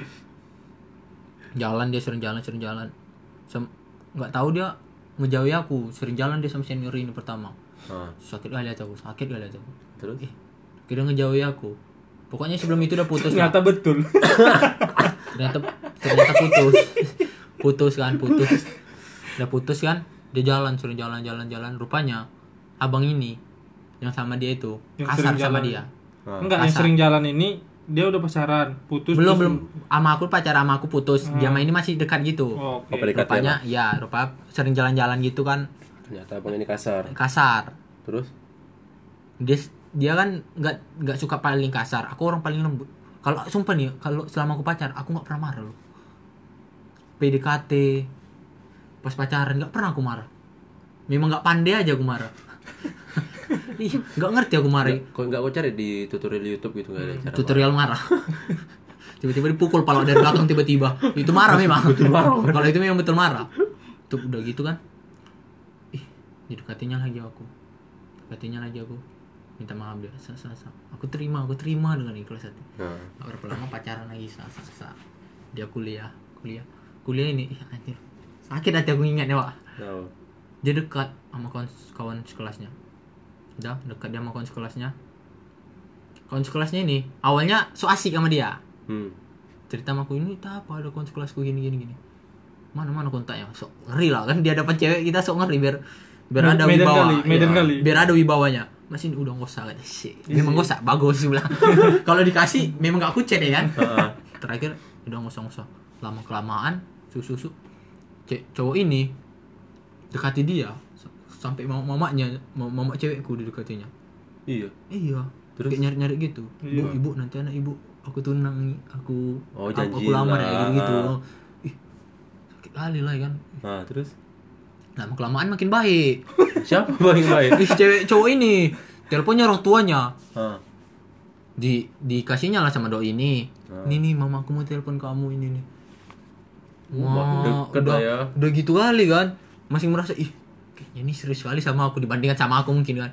jalan dia sering jalan sering jalan. Sem- nggak tahu dia ngejauhi aku sering jalan dia sama senior ini pertama. Ah, sakit kali aku sakit kali aku. Terus? Eh kira ngejauhi aku. Pokoknya sebelum itu udah putus lah. Ternyata betul. ternyata ternyata putus. Putus kan putus. Udah putus kan dia jalan suruh jalan jalan. Jalan rupanya abang ini yang sama dia itu Yang kasar sering sama jalan. dia. Ah. Enggak, yang sering jalan ini dia udah pacaran, putus. belum belum. Sama aku pacar sama aku putus. Dia sama ini masih dekat gitu. Oh, Oke. PDKT rupanya ya rupa sering jalan-jalan gitu kan. Ternyata abang ini kasar. Kasar. Terus? Dia dia kan nggak nggak suka paling kasar. Aku orang paling lembut. Kalau sumpah nih kalau selama aku pacar aku nggak pernah marah loh. PDKT pas pacaran nggak pernah aku marah. Memang nggak pandai aja aku marah nggak ngerti aku marah. Kok nggak kau cari di tutorial YouTube gitu nggak ada cara tutorial marah. tiba-tiba dipukul pala dari belakang tiba-tiba. Itu marah memang. Betul marah kalau itu memang betul marah. Tuh udah gitu kan? Ih didekatinya lagi aku. Dekatinya lagi aku. Minta maaf dia. Sa, sa, sa. aku terima aku terima dengan ikhlas hati. Nah, Gak berapa lama pacaran lagi sa, sa, sa. dia kuliah kuliah. Kuliah ini ih, anjir. Sakit hati aku ingatnya pak. Dia dekat sama kawan kawan sekelasnya. Udah dekat dia sama kawan sekelasnya. Kawan sekelasnya ini awalnya so asik sama dia. Hmm. cerita sama aku ini tak apa ada kawan sekelasku gini gini gini. Mana mana kontaknya? Sok ngeri lah kan? Dia dapat cewek kita sok ngeri biar biar ada Medan wibawa. kali, Medan kali. biar ada wibawanya. Masih udah nggak usah kata sih memang nggak usah bagus sih bilang. Kalau dikasih memang nggak kucet ya kan? Heeh. terakhir udah nggak usah nggak usah. Lama kelamaan susu susu cowok ini dekati dia. Sampai mama mamanya mam- mama cewekku didekatinya iya. Iya. Terus? kayak nyari nyari gitu. Iya. bu ibu nanti anak ibu aku tunang nih aku Oh, aku, aku lamar ya gitu gitu ih sakit kali lah kan. Nah terus? Lama kelamaan makin baik. Siapa paling baik? Ih cewek cowok ini. Teleponnya orang tuanya. Ah, di dikasihnya lah sama doi ini. Ah. ini nih mama aku mau telepon kamu ini nih. Wah, udah, ya. udah gitu kali kan masih merasa ih kayaknya ini serius sekali sama aku dibandingkan sama aku mungkin kan.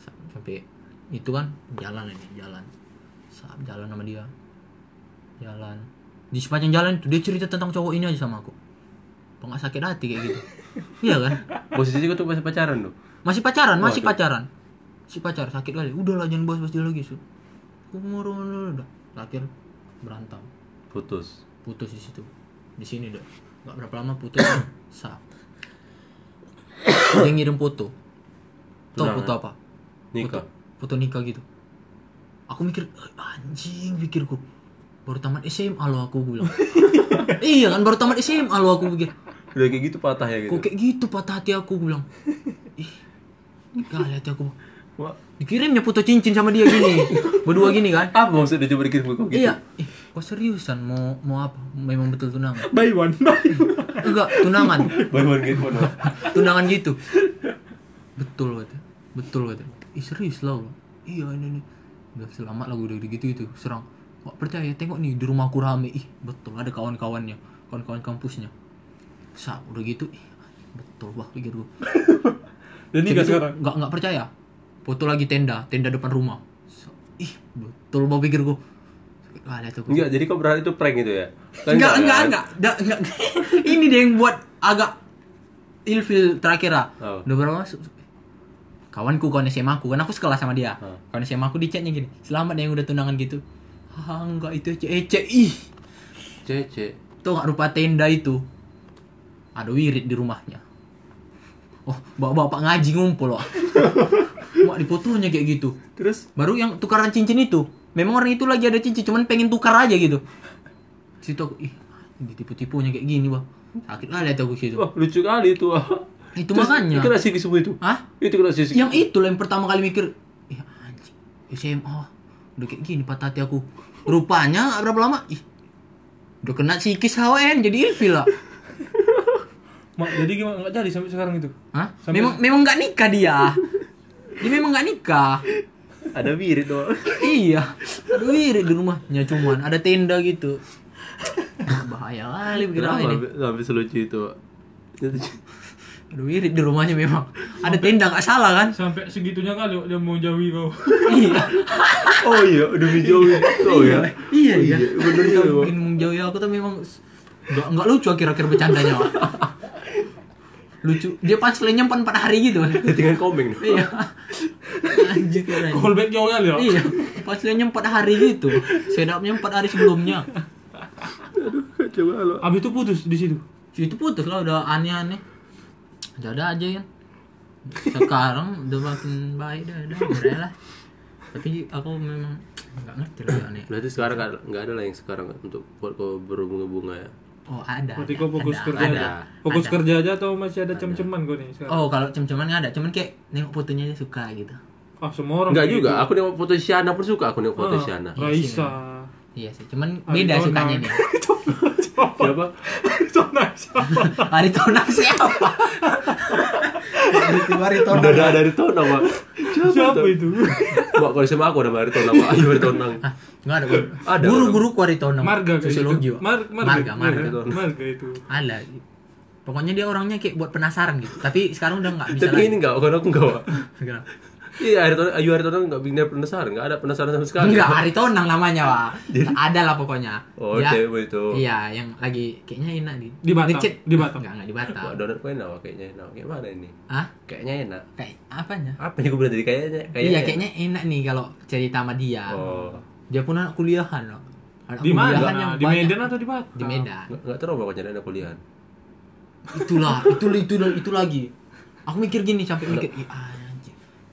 Sa- sampai itu kan jalan ini jalan. Saat jalan sama dia. Jalan. Di sepanjang jalan tuh dia cerita tentang cowok ini aja sama aku. Apa nggak sakit hati kayak gitu? Iya kan? Posisinya tuh masih pacaran tuh? Masih pacaran masih Waduh. pacaran. Si pacar sakit kali. Udahlah jangan bahas bahas dia lagi su. Umur udah terakhir berantem. Putus. Putus di situ. Di sini deh nggak berapa lama putus sa dia ngirim foto. Tau foto apa? Nikah. Foto, foto nikah gitu. Aku mikir "Ah, anjing pikirku. Baru tamat SMA lo aku bilang. Iya kan baru tamat SMA lo aku pikir. Udah kayak gitu patah ya gitu? Kok kayak gitu patah hati aku bilang. Ih ini kali hati aku. Wah, dikirimnya foto cincin sama dia gini. Berdua gini kan? Apa maksudnya coba dikirim kok gitu? Iya. Ih kok seriusan? Mau mau apa? Memang betul tunangan? Buy one, buy one. enggak tunangan. Baru gitu mana tunangan gitu. Betul kata. Betul kata. Ih serius lah gua. iya ini nih udah selamat lah gua udah gitu itu serang. Wah, percaya tengok nih di rumahku rame. Ih betul ada kawan-kawannya kawan-kawan kampusnya. Sa udah gitu. Ih betul wah pikir gua. Dan nikah Segitu, sekarang. nggak nggak percaya. Foto lagi tenda tenda depan rumah. Ih betul mau pikir gua Gua. enggak jadi kau berarti itu prank gitu ya? Kan enggak enggak kan? enggak Da- enggak ini deh yang buat agak ilfil terakhir ah. Oh. udah berapa masuk kawanku kawan SMA aku kan aku sekelas sama dia. Oh. kawan SMA aku di chatnya gini. Selamat ya yang udah tunangan gitu. Ah enggak itu ece ece ih. Cece tuh nggak rupa tenda itu. Ada wirid di rumahnya. Oh bapak-bapak ngaji ngumpul loh mak di fotonya kayak gitu. Terus? Baru yang tukaran cincin itu memang orang itu lagi ada cincin cuman pengen tukar aja gitu. Situ aku ih ditipu-tipunya kayak gini bang sakit kali hati aku situ. Wah lucu kali itu wah itu Terus, makanya. itu kena sih semua itu? Hah? itu kena sih yang itu? lah yang pertama kali mikir ya anjing SMA udah kayak gini patah hati aku. Rupanya nggak berapa lama ih udah kena psikis HWN jadi ilfil lah. Mak, jadi gimana? Enggak jadi sampai sekarang itu? Hah? Sampai- memang memang nggak nikah dia. Dia memang nggak nikah ada wirid doang iya aduh wirid di rumahnya cuman ada tenda gitu. Bahaya kali kenapa ini sampai- sampai selucu itu aduh wirid di rumahnya memang. Ada tenda nggak salah kan? Sampai segitunya kali dia mau jauhi kau. iya. Oh iya udah menjauhi kau ya iya. Iya bener juga mungkin menjauhi aku tuh memang Enggak enggak lucu akhir-akhir bercandanya. Lucu. Dia punchline-nya 4 4 hari gitu. tinggal komeng iya. Anjir keren. Callback jauh kali ya. Iya, punchline-nya 4 hari gitu. Setup-nya 4 hari sebelumnya. coba lo Abis itu putus di situ. itu putus lah udah aneh-aneh ada aja ya sekarang udah makin baik dah udah udah lah tapi aku memang nggak ngerti lah aneh berarti sekarang nggak ada- lah yang sekarang untuk buat kau berbunga-bunga ya oh ada Berarti ada, kau fokus ada, kerja ada, aja. Fokus ada. kerja aja atau masih ada cem-ceman kau nih sekarang? oh kalau cem-ceman nggak ada cuman kayak nengok fotonya aja suka gitu Ah, semua orang Enggak juga, gitu. aku nengok foto Shana pun suka aku nengok foto Ah, Shana. Raisa. iya sih cuman Aritona. beda sukanya nih Siapa? Aritona siapa? Aritona siapa Aritona Udah ada dari Tona, Pak. Siapa itu? Mbak, kalau sama aku ada dari Tona, Pak. Ayo dari Tona. Ah, ada Ada, guru ada. guru Aritona Marga sosiologi gitu. Wak. Mar marga marga Marga, Marga itu. ada pokoknya dia orangnya kayak buat penasaran gitu tapi sekarang udah nggak bisa Tapi ini enggak, kalau aku enggak, Pak. Iya, Aritona, Ayu Aritona enggak bikin dia penasaran, enggak ada penasaran sama sekali. Enggak, Aritonang namanya, Wak. Ada lah pokoknya. Oh, Dia- cewek itu. Iya, yang lagi kayaknya enak di. Di Batam? Ngechat. Di Batam? Enggak, enggak di Batam. Wah, donat kau enak, Wak, kayaknya enak. Kayak mana ini? Hah? Kayaknya enak. Kayak apanya? Apa yang gue bilang tadi kayaknya? iya, kayaknya enak nih kalau cerita sama dia. Oh. Dia pun anak kuliahan loh. Anak Di mana? kuliahan yang Di banyak. Medan atau di Batam? Di Medan. Enggak tahu pokoknya anak kuliah. Itulah, itu itu itu lagi. Aku mikir gini sampai mikir, "Ih, anjir.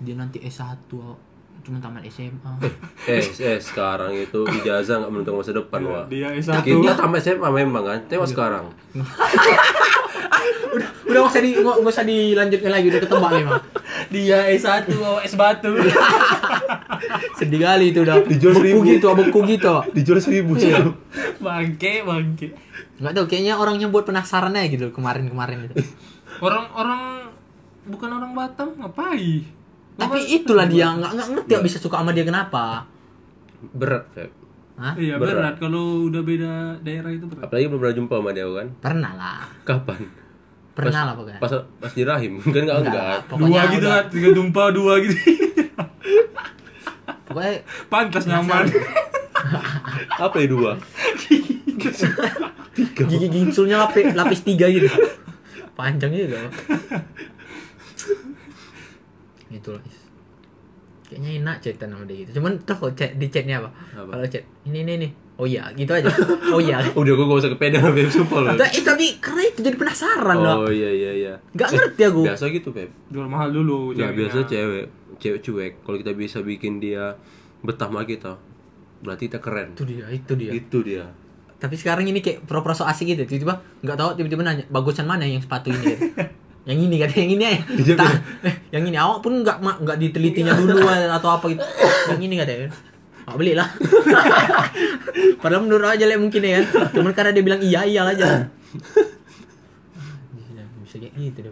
Dia nanti S1 cuma tamat SMA. Eh, eh, sekarang itu ijazah enggak menentukan masa depan, Wak. Dia S1. Kita tamat SMA memang kan. Tengok sekarang. udah udah nggak usah di nggak nggak usah dilanjutkan lagi udah ketebak memang. Dia S1 oh S batu. Sedih kali itu udah. Dijual beku seribu. gitu, beku gitu. Dijual seribu sih. Iya. bangke, bangke. Nggak tahu, kayaknya orangnya buat penasaran aja gitu kemarin-kemarin itu. Orang-orang bukan orang Batam ngapain? Tapi itulah dia nggak nggak ngerti nggak bisa suka sama dia kenapa. Berat, Feb. Hah? Iya Berat. berat, kalau udah beda daerah itu berat. Apalagi belum pernah jumpa sama dia kan. Pernah lah, Kapan? pernah lah pokoknya. Pas pas di rahim kan enggak Enggak Dua pokoknya gitu kan, tiga tumpah dua gitu. Pokoknya Pantas nyaman. Apa ya dua? gigi gingsulnya lapis lapis tiga gitu. Panjang juga. Itulah. Is. Kayaknya enak cerita sama dia gitu. Cuman tuh kalau chat di chatnya apa? Apa? Kalau chat ini ini nih. Oh iya, gitu aja. Oh iya. Udah gua gak usah kepede sama Feb sumpah loh. Tapi, eh, tapi karena itu jadi penasaran loh. Oh iya iya iya. Gak ngerti aku. Biasa gitu, Feb. Jual mahal dulu. Ya biasa cewek, cewek cuek. Kalau kita bisa bikin dia betah sama kita, berarti kita keren. Itu dia, itu dia. Itu dia. Tapi sekarang ini kayak pro-pro so asik gitu. Tiba-tiba nggak tahu tiba-tiba nanya, bagusan mana yang sepatu ini? gitu. yang ini kan, yang ini aja. Dia Tak, eh, yang ini awak pun nggak nggak ditelitinya dulu atau apa gitu. Yang ini katanya. Awak beli lah. Padahal menurut aja lah mungkin ya kan. Cuman karena dia bilang iya iya aja. Bisa, bisa kayak gitu deh.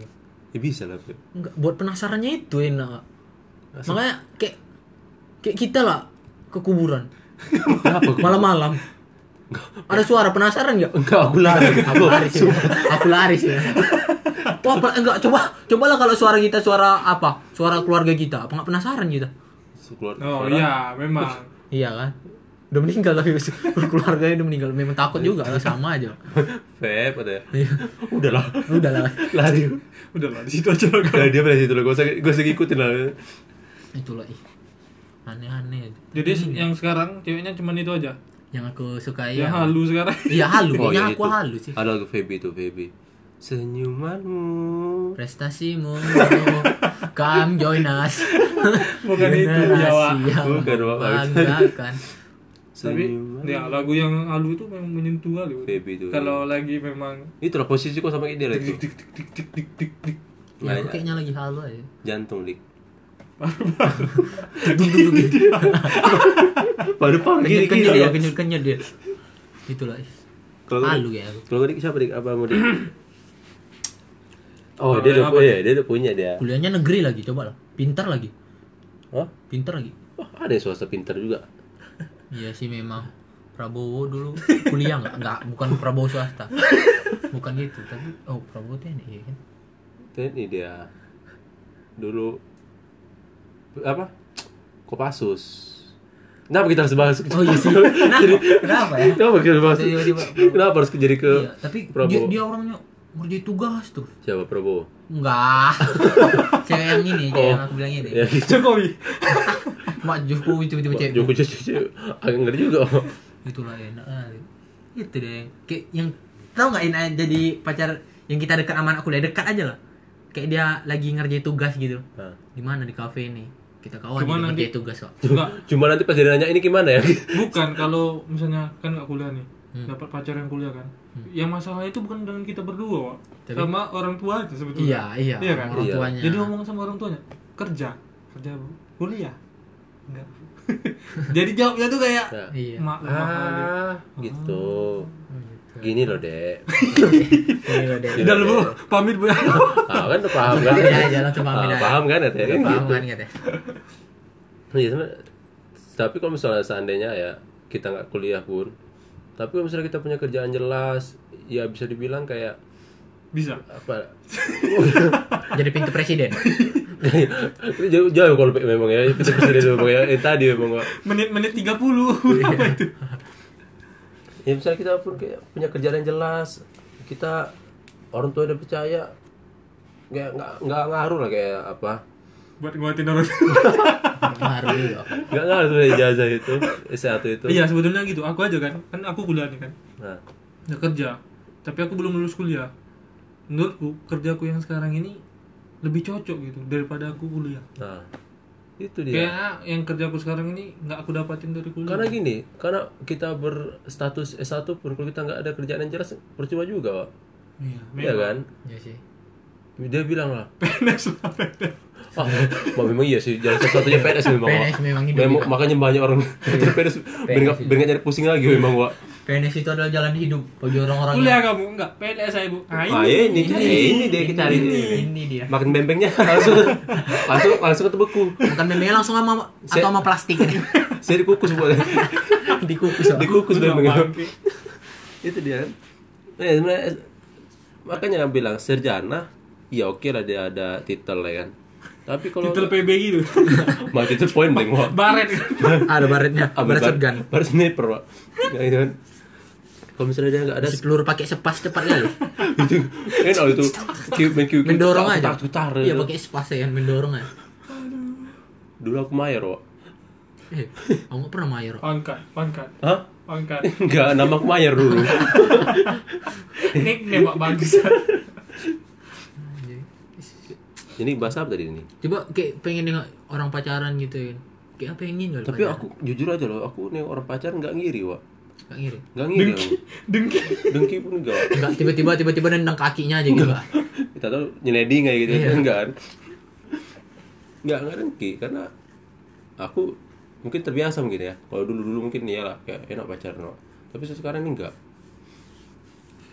Ya bisa lah. Enggak, buat penasarannya itu enak. Makanya kayak kayak kita lah ke kuburan malam-malam. Ada suara penasaran nggak? Enggak, aku lari. aku lari sih aku lari sih Wah, apa- enggak coba cobalah kalau suara kita suara apa suara keluarga kita apa nggak penasaran kita Keluar- Oh iya, memang. iya kan udah meninggal tapi keluarganya udah meninggal memang takut juga lah sama aja Feb ada. Iya. Udahlah. udah lah Lari. Udah lah, di situ aja lah. Nah, dia pada situ lah. Gua usah gua usah ngikutin lah. itulah ih aneh-aneh Jadi yang sekarang ceweknya cuma itu aja. yang aku suka Yang ya halu sekarang. iya halu Oh, kayaknya iya, aku itu. halu sih Ada lagu Feby tuh, Feby. Senyumanmu. prestasimu come join us Bukan itu, Jawa. Generasi yang Bukan, membanggakan. Tapi ya lagu yang halu itu memang menyentuh kali. Baby itu. Kalau lagi memang Itulah posisi kok sama kayak dia lah itu. tik tik tik tik tik tik tik. Ya, Nah, aku kayaknya lagi halu aja Jantung lik. Duduk duduk gitu. Pada pagi kenyut kenyut dia itulah Kalau halu Dik- ya Kalau dik siapa dik? Apa mau dik? Oh, dia udah punya, dia udah punya dia. kuliahnya negeri lagi coba lah pintar lagi Oh, pintar lagi oh ada yang swasta pintar juga. iya sih memang Prabowo dulu kuliah nggak nggak bukan Prabowo swasta bukan gitu tapi oh Prabowo TNI iya kan TNI dia dulu apa? Kopassus. Kenapa kita harus bahas? Oh iya sih. Kenapa? Kenapa ya? Kenapa kita harus bahas? Kenapa harus jadi ke Iya, tapi dia orangnya ngerjain tugas tuh. Siapa Prabowo? Enggak. cewek yang ini, cewek yang aku bilang ini. Ya, gitu. Jokowi Mak Jokowi tiba-tiba cewek. Joko Cucu agak ngeri juga. Itulah enak kali. Itu deh. Kayak yang tahu nggak ini jadi pacar yang kita dekat sama anak kuliah dekat aja lah. Kayak dia lagi ngerjain tugas gitu. Nah. Di mana di kafe ini? Kita kawan dia ngerjain Di? tugas kok. enggak Cuma nanti pas dia nanya ini gimana ya? bukan kalau misalnya kan nggak kuliah nih Hmm. dapat pacar yang kuliah kan yang masalah itu bukan dengan kita berdua Wak. Tapi- sama orang tuanya sebetulnya Iya, iya. Iya kan? Orang Iya. tuanya. jadi ngomong sama orang tuanya kerja kerja Bu. kuliah enggak jadi jawabnya tuh kayak Ya. Iya. mak lemah kali. Ah, gitu. Gini loh, Dek. Ini loh, Dek. Udah lu Bu, pamit bu ya Ah, kan udah paham kan? Pamit aja, langsung pamit Ah, aja. paham kan ya, Teh? Kan Paham gitu. kan kata. Iya, sebenarnya- tapi kalau misalnya seandainya ya kita nggak kuliah pun, tapi kalau misalnya kita punya kerjaan jelas, ya bisa dibilang kayak bisa apa? Jadi pintu presiden. Jauh, jauh kalau memang ya kita presiden memang ya yang tadi memang Wak. menit-menit 30 Iya. apa itu ya misalnya kita pun kayak punya kerjaan yang jelas kita orang tua udah percaya nggak nggak nggak ngaruh lah kayak apa buat nguatin orang Baru juga. nggak tuh ijazah itu S1 itu. Iya sebetulnya gitu. Aku aja kan kan aku kuliah nih kan. Nah. Udah kerja. Tapi aku belum lulus kuliah. Menurutku kerjaku yang sekarang ini lebih cocok gitu daripada aku kuliah. Nah itu dia. Kayak yang kerjaku sekarang ini nggak aku dapatin dari kuliah. Karena gini karena kita berstatus S1 pun kalau kita nggak ada kerjaan yang jelas percuma juga Wak. iya iya kan? Iya sih. dia bilang lah. PNS lah PNS ah Wah, memang iya sih jalan satu-satunya PNS memang. PNS memang hidup. Memang- makanya banyak orang PNS biar nggak pusing lagi memang Wak. PNS itu adalah jalan hidup bagi orang-orang kuliah yang kamu enggak PNS saya bu ah, ah ini ini, ini dia kita cari ini. ini dia. makan bembengnya langsung langsung langsung ketebeku Bukan memangnya langsung sama atau sama plastik ini. saya dikukus buat Dikukus. Dikukus bembengnya itu dia nah, sebenarnya makanya bilang sarjana ya oke lah dia ada titel ya kan tapi kalau titel PB gitu mah titel poin deng wah baret Ada baretnya. Baret shotgun. baru sniper pak nah, itu kan kalau misalnya dia nggak ada Si peluru pakai sepas cepat kali. itu kan oh itu Mendorong aja. tutar, Iya itu. pakai sepas ya kan mendorong aja. dulu aku mayor pak Eh, aku nggak pernah mayor. pangkat pangkat hah pangkat Enggak, nama aku mayor dulu nickname pak bagus ini bahasa apa tadi ini Coba kayak pengen nengok orang pacaran gitu kan. Kayak pengen kali tapi aku jujur aja loh aku nih orang pacaran nggak ngiri wa Gak ngiri. nggak ngiri aku. dengki dengki pun enggak Wak. Enggak tiba-tiba tiba-tiba nendang kakinya aja gitu. Pak. kita tahu nyeledi kayak gitu Iya. enggak kan enggak enggak dengki karena aku mungkin terbiasa mungkin ya kalau dulu dulu mungkin ya lah kayak enak pacaran Wak. tapi sekarang ini enggak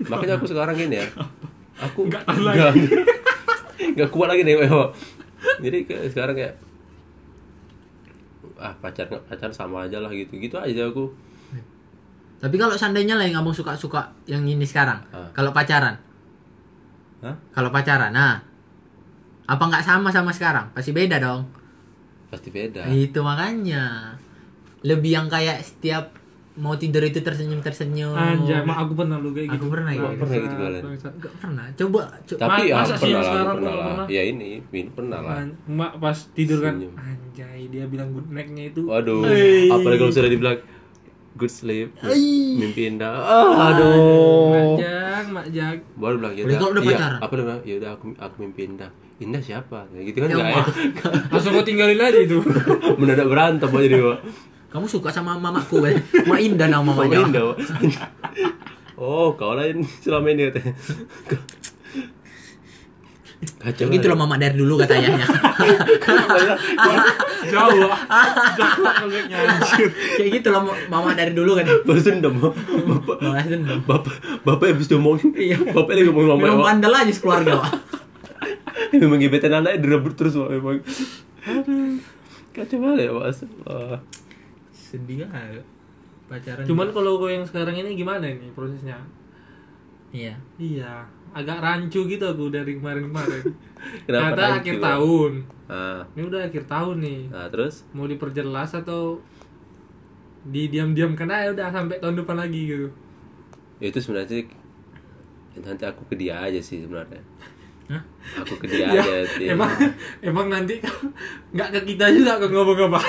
makanya aku sekarang gini ya aku enggak enggak kuat lagi nih jadi kayak sekarang kayak ah pacar nggak pacar sama aja lah gitu gitu aja aku Tapi kalau seandainya lah yang kamu suka-suka yang ini sekarang, Ah. kalau pacaran, Hah? kalau pacaran, nah, apa nggak sama sama sekarang? Pasti beda dong. pasti beda Itu makanya lebih yang kayak setiap mau tidur itu tersenyum tersenyum. anjay mak aku pernah lu kayak gitu Aku pernah Mak gitu. pernah gitu kalian? Nggak pernah. Coba, coba. tapi Ma- ya masa sih pernah lah sekarang pernah lah pernah? ya ini ini pernah lah mak pas tidur kan Senyum. anjay dia bilang good night-nya itu Waduh, apalagi kalau sudah dibilang good sleep, mimpi indah. Ah, aduh. Majang, mak jag. Baru bilang ya kalau udah iya, pacaran? apa bilang? Ya udah aku aku mimpi indah. Indah siapa? Ya gitu kan Ya, enggak ya. Mak. Langsung kau tinggalin aja itu. Mendadak berantem aja dia, Pak. Kamu suka sama mamaku kan? Ma Indah nama mamanya. indah. Oh, kau lain selama ini katanya. Kacau. Gitu loh mama dari dulu kata ayahnya. Jauh. Jauh. Kayak gitu loh mama dari dulu kan. Balas dendam, Bapak. Balas dendam. Bapak, bapak habis diomongin. Iya. Bapak lagi ngomong sama Memang bandel aja sekeluarga, Pak. memang gebetan anaknya direbut terus Pak memang kacau banget ya Pak Wah. Sedih kan. Pacaran. Cuman kalau kau yang sekarang ini gimana nih prosesnya? iya. Iya, agak rancu gitu aku dari kemarin-kemarin. Kenapa Kata rancu, akhir tahun. nah, Ini udah akhir tahun nih. nah terus Mau diperjelas atau di diam-diamkan aja udah sampai tahun depan lagi gitu itu sebenarnya nanti aku ke dia aja sih sebenarnya Hah? aku ke dia Ya, aja sih emang emang nanti nggak ke kita juga kok ngomong apa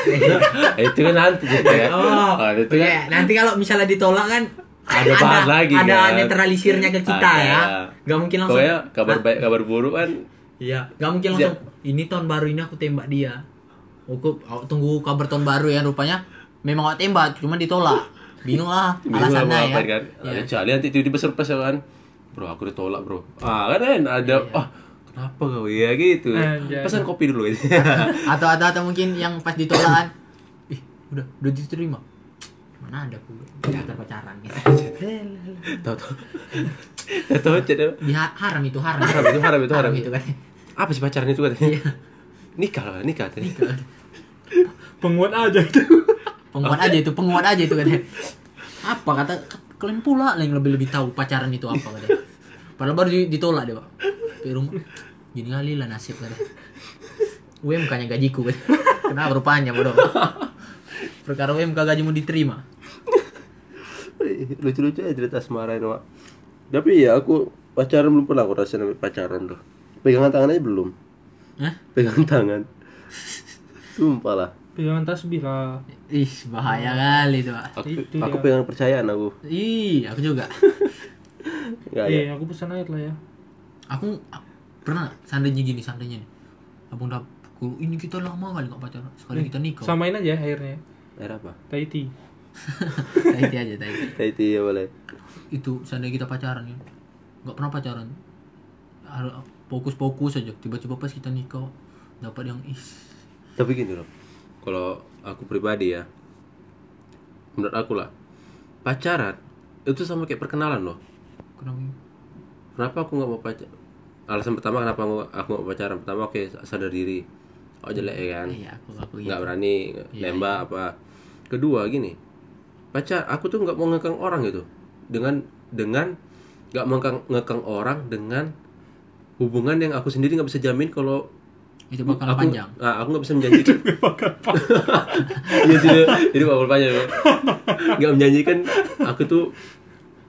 Eh, itu kan nanti gitu ya Oh, itu oke. kan nanti kalau misalnya ditolak kan Ada bahan lagi, Ada kan? netralisirnya ke kita Ada. ya. Gak mungkin langsung. pokoknya kabar baik kabar buruk kan Iya, gak mungkin langsung. Ini tahun baru ini aku tembak dia. Aku, aku tunggu kabar tahun baru ya rupanya. Memang gak tembak, cuma ditolak. Bingung lah bingung alasannya ya. kan Iya. kecuali nanti tiba-tiba surprise kan bro aku ditolak bro ah kan kan ada Iya. ah kenapa kau ya gitu Anjay. pesan kopi dulu gitu Atau atau atau mungkin yang pas ditolak kan. Ih, udah udah diterima. Mana ada aku kita pacaran gitu. tahu tahu tahu tahu Di ha- haram itu haram. Haram itu, haram itu, haram. itu kan. apa sih pacaran itu katanya Iya. nikah lah nikah tadi penguat aja itu penguat aja itu penguat aja itu katanya apa kata kalian pula lah yang lebih lebih tahu pacaran itu apa katanya padahal baru di- ditolak deh pak. Di rumah. Gini kali lah nasib katanya UMK nya gajiku katanya kenapa rupanya bodoh? Perkara UMK gajimu diterima. Lucu-lucu aja cerita asmara ini Wak. tapi ya aku pacaran belum pernah aku rasain namanya pacaran tuh pegangan tangan aja belum. Hah? pegangan tangan. Sumpah lah pegangan tasbih lah. Ih bahaya kali itu pak. Aku, Itu aku dia. pegang percayaan aku. Ih aku juga. Enggak ya. eh aku pesan ayat lah ya. Aku pernah seandainya gini seandainya nih. Abang udah "Ku- ini kita lama kali nggak pacaran sekali kita nikah. samain aja akhirnya. Air apa? Tahiti Taiti aja Taiti Tahiti ya boleh. Itu seandainya kita pacaran ya nggak pernah pacaran. Fokus-fokus aja. Tiba-tiba pas kita nikah dapat yang is tapi gini loh kalau aku pribadi ya menurut aku lah pacaran itu sama kayak perkenalan loh. Kenapa? Kenapa aku nggak mau pacar alasan pertama kenapa aku aku nggak mau pacaran? Pertama oke sadar diri. Oh jelek ya kan? Iya aku aku nggak berani Iya, nembak apa. Kedua gini pacar aku tuh nggak mau ngekang orang gitu. Dengan dengan nggak mau ngekang, ngekang orang dengan hubungan yang aku sendiri nggak bisa jamin kalau itu bakal aku panjang. Ah, aku nggak bisa menjanjikan. Iya sih jadi bakal panjang ya. nggak menjanjikan aku tuh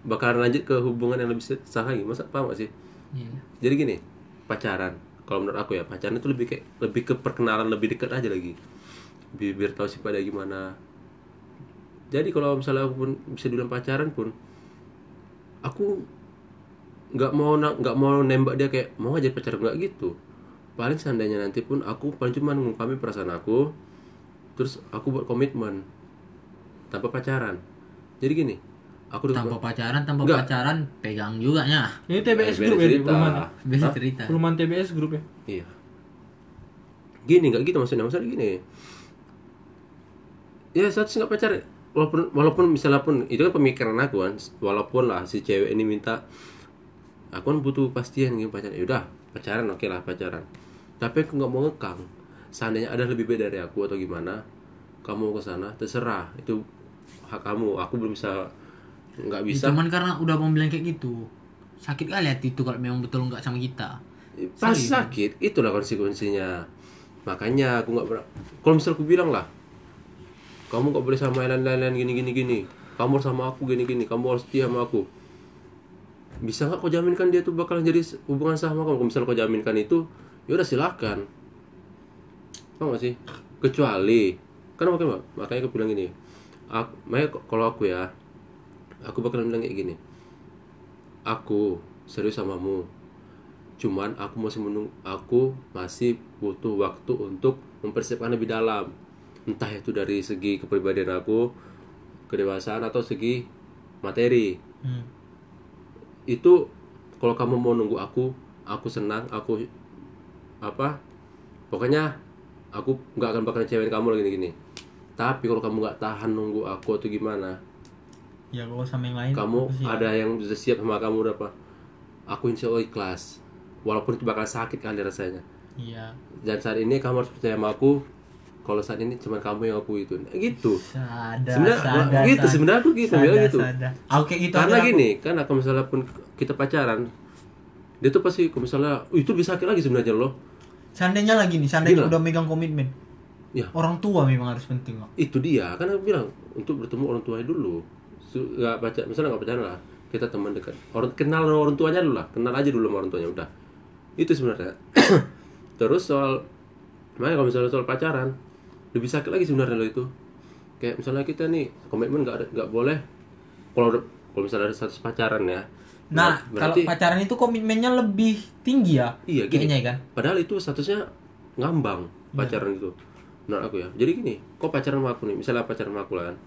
bakalan lanjut ke hubungan yang lebih sah lagi. Masa paham gak sih? Iya. Jadi gini pacaran. Kalau menurut aku ya pacaran itu lebih kayak lebih ke perkenalan lebih dekat aja lagi. Biar, biar tahu sih pada gimana. Jadi kalau misalnya aku pun bisa dibilang pacaran pun aku nggak mau nggak mau nembak dia kayak mau aja pacaran? Nggak gitu paling seandainya nanti pun aku paling cuma mengungkapin perasaan aku terus aku buat komitmen tanpa pacaran. Jadi gini aku tanpa pacaran tanpa Enggak. pacaran pegang juga nya. Ini TBS beda group ya perumahan. Hah? cerita. Perumahan TBS group ya? Iya. Gini nggak gitu maksudnya. Maksudnya gini. Ya satu nggak pacar. Walaupun walaupun misalnya pun itu kan pemikiran aku kan. Walaupun lah si cewek ini minta aku kan butuh pastian gitu pacaran. Ya udah pacaran oke lah pacaran tapi aku nggak mau ngekang. Seandainya ada lebih baik dari aku atau gimana kamu ke sana terserah. Itu hak kamu. Aku belum bisa nggak bisa. cuman karena udah mau bilang kayak gitu sakit kali hati itu kalau memang betul nggak sama kita. Pas sakit itulah konsekuensinya. Makanya aku nggak pernah kalau misal aku bilang lah kamu nggak boleh sama yang lain-lain gini gini gini. Kamu harus sama aku gini gini. Kamu harus setia sama aku. Bisa nggak kau jaminkan dia tuh bakalan jadi hubungan sama kamu? Kalau misal kau jaminkan itu ya udah silakan paham gak sih? Kecuali kan makanya makanya aku bilang gini aku, makanya kalau aku ya aku bakalan bilang kayak gini aku serius samamu cuman aku masih menunggu aku masih butuh waktu untuk mempersiapkan lebih dalam. Entah itu dari segi kepribadian aku kedewasaan atau segi materi. Hmm. itu kalau kamu mau nunggu aku aku senang aku apa pokoknya aku nggak akan bakalan cewek kamu lagi gini. Tapi kalau kamu nggak tahan nunggu aku atau gimana ya kalau sama yang lain kamu aku ada yang bisa siap sama kamu berapa aku insya Allah ikhlas. Walaupun itu bakal sakit kali rasanya. Iya. Dan saat ini kamu harus percaya sama aku. Kalau saat ini cuma kamu yang aku itu. Nah, gitu. Sadar sebenarnya sadar gitu. sadar. sebenarnya aku gitu sadar, gitu. sadar. aku kayak gitu karena aku. gini kan kalau misalnya pun kita pacaran dia tuh pasti kalau misalnya "Oh, itu bisa sakit lagi sebenarnya loh seandainya lagi nih seandainya Gila. udah megang komitmen. Ya. orang tua memang harus penting kok. itu dia kan aku bilang untuk bertemu orang tuanya dulu. Nggak baca misalnya nggak pacaran lah kita teman dekat. Orang kenal orang tuanya dulu lah kenal aja dulu sama orang tuanya udah. Itu sebenarnya. Terus soal makanya kalau misalnya soal pacaran lebih sakit lagi sebenarnya lo itu. Kayak misalnya kita nih komitmen nggak ada nggak boleh. Kalau kalau misalnya ada status pacaran ya Nah, kalau berarti pacaran itu komitmennya lebih tinggi ya. Iya, gini. Kayaknya kan. padahal itu statusnya ngambang pacaran itu menurut aku ya jadi gini kok pacaran sama aku nih misalnya pacaran sama aku lah kan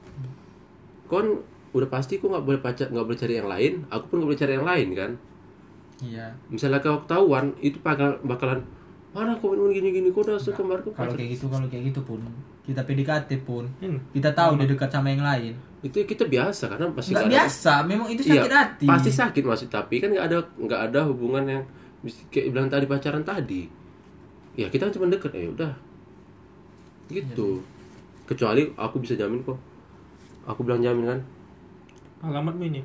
kon udah pasti kok nggak boleh pacar nggak boleh cari yang lain aku pun nggak boleh cari yang lain kan Iya. misalnya kau ketahuan itu bakal bakalan mana komitmen gini gini kok udah suka kemarin Kalau kayak gitu, kalau kayak gitu pun kita PDKT pun Hmm. kita tahu dia dekat sama yang lain. Itu kita biasa karena pasti Nggak nggak ada- biasa, memang itu Iya, sakit hati. pasti sakit maksud tapi kan nggak ada nggak ada hubungan yang kayak bilang tadi pacaran tadi. Ya kita kan cuma deket ya udah. Gitu. Kecuali aku bisa jamin kok. Aku bilang jamin kan. Alamatmu ini?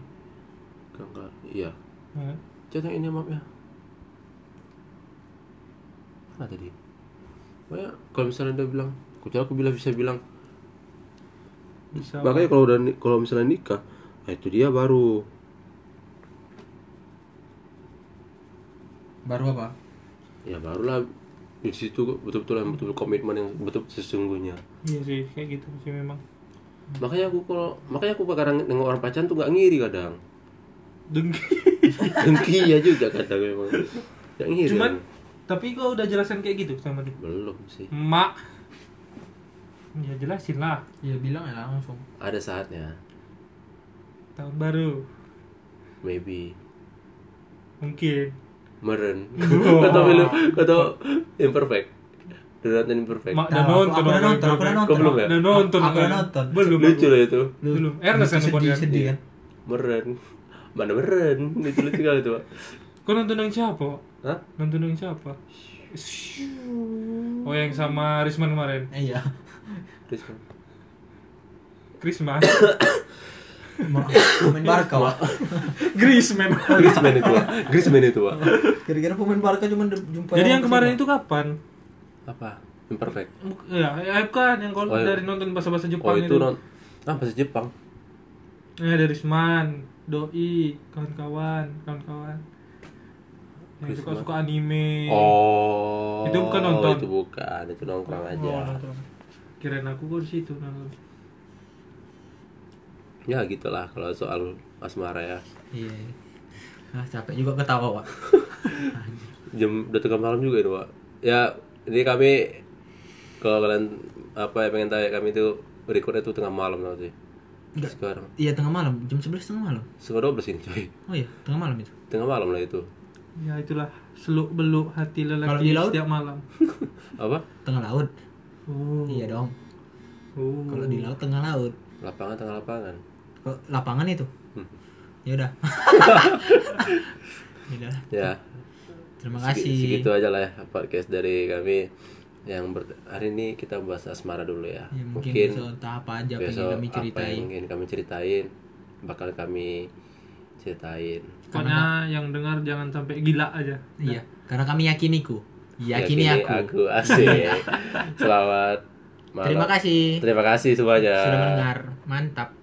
Enggak enggak iya. Nah, Jangan ini maaf ya. Mana tadi? Makanya kalau misalnya dia bilang kecuali aku bilang bisa bilang bisa makanya kalau udah kalau misalnya nikah nah itu dia baru. Baru apa? ya barulah di situ betul-betul yang betul komitmen yang betul sesungguhnya. Iya sih kayak gitu sih memang. Makanya aku kalau makanya aku kadang nengok orang pacaran tuh nggak ngiri kadang. Dengki. Dengki ya juga kadang memang. Nggak ngiri cuman tapi kau udah jelasin kayak gitu sama dia? Belum sih. Mak ya jelasin lah Ya bilang ya langsung. ada saatnya tahun baru maybe mungkin meren Wow. kata film kata imperfect the not imperfect Nah, udah nonton udah nonton, itu, aku udah nonton. Kau belum ya? udah nonton Aku udah kan? nonton. belum lucu lah itu belum Ernest kan sedih, nonton kan sedih kan? meren mana meren itu lucu kali Pak. kau nonton yang siapa Hah? nonton yang siapa oh yang sama Risman kemarin Eh, Iya. Krisman pemain Barca, Wak. Griezmann Griezmann itu Pak. Griezmann itu Pak. Kira-kira pemain Barca cuma jumpa jadi yang kemarin itu kapan apa imperfect ya AFK kan yang kau Oh, iya. dari nonton bahasa-bahasa oh Jepang itu non ah bahasa Jepang Eh dari Risman, Doi, kawan-kawan, kawan-kawan. Yang Risman. suka-suka anime. oh Itu bukan nonton? itu bukan itu nongkrong Oh, aja nonton. Kirain aku kok di situ nonton. ya gitulah kalau soal asmara ya Iya. Ah, capek juga ketawa, Wak. jam udah tengah malam juga itu pak ya ini kami kalau kalian apa ya pengen tahu ya kami itu recordnya tuh tengah malam nanti Enggak. sekarang Iya, tengah malam, jam 11 tengah malam. dua belas ini coy Oh iya, tengah malam itu. tengah malam lah itu Ya itulah seluk beluk hati Kalau lelaki di laut? setiap malam. apa Tengah laut. Oh. Iya dong. Oh. Kalau di laut tengah laut. lapangan tengah lapangan Kok lapangan itu? Hmm. Ya udah. Ya udah. ya Terima segi- kasih. segitu aja lah ya podcast dari kami yang ber- hari ini kita bahas asmara dulu ya, Ya, mungkin, mungkin besok entah apa aja besok kami apa ceritain. yang ingin kami ceritain bakal kami ceritain Pokoknya yang dengar jangan sampai gila aja. Iya, karena kami yakiniku. Yakini, aku. asik selamat malam Terima kasih terima kasih semuanya sudah mendengar. Mantap.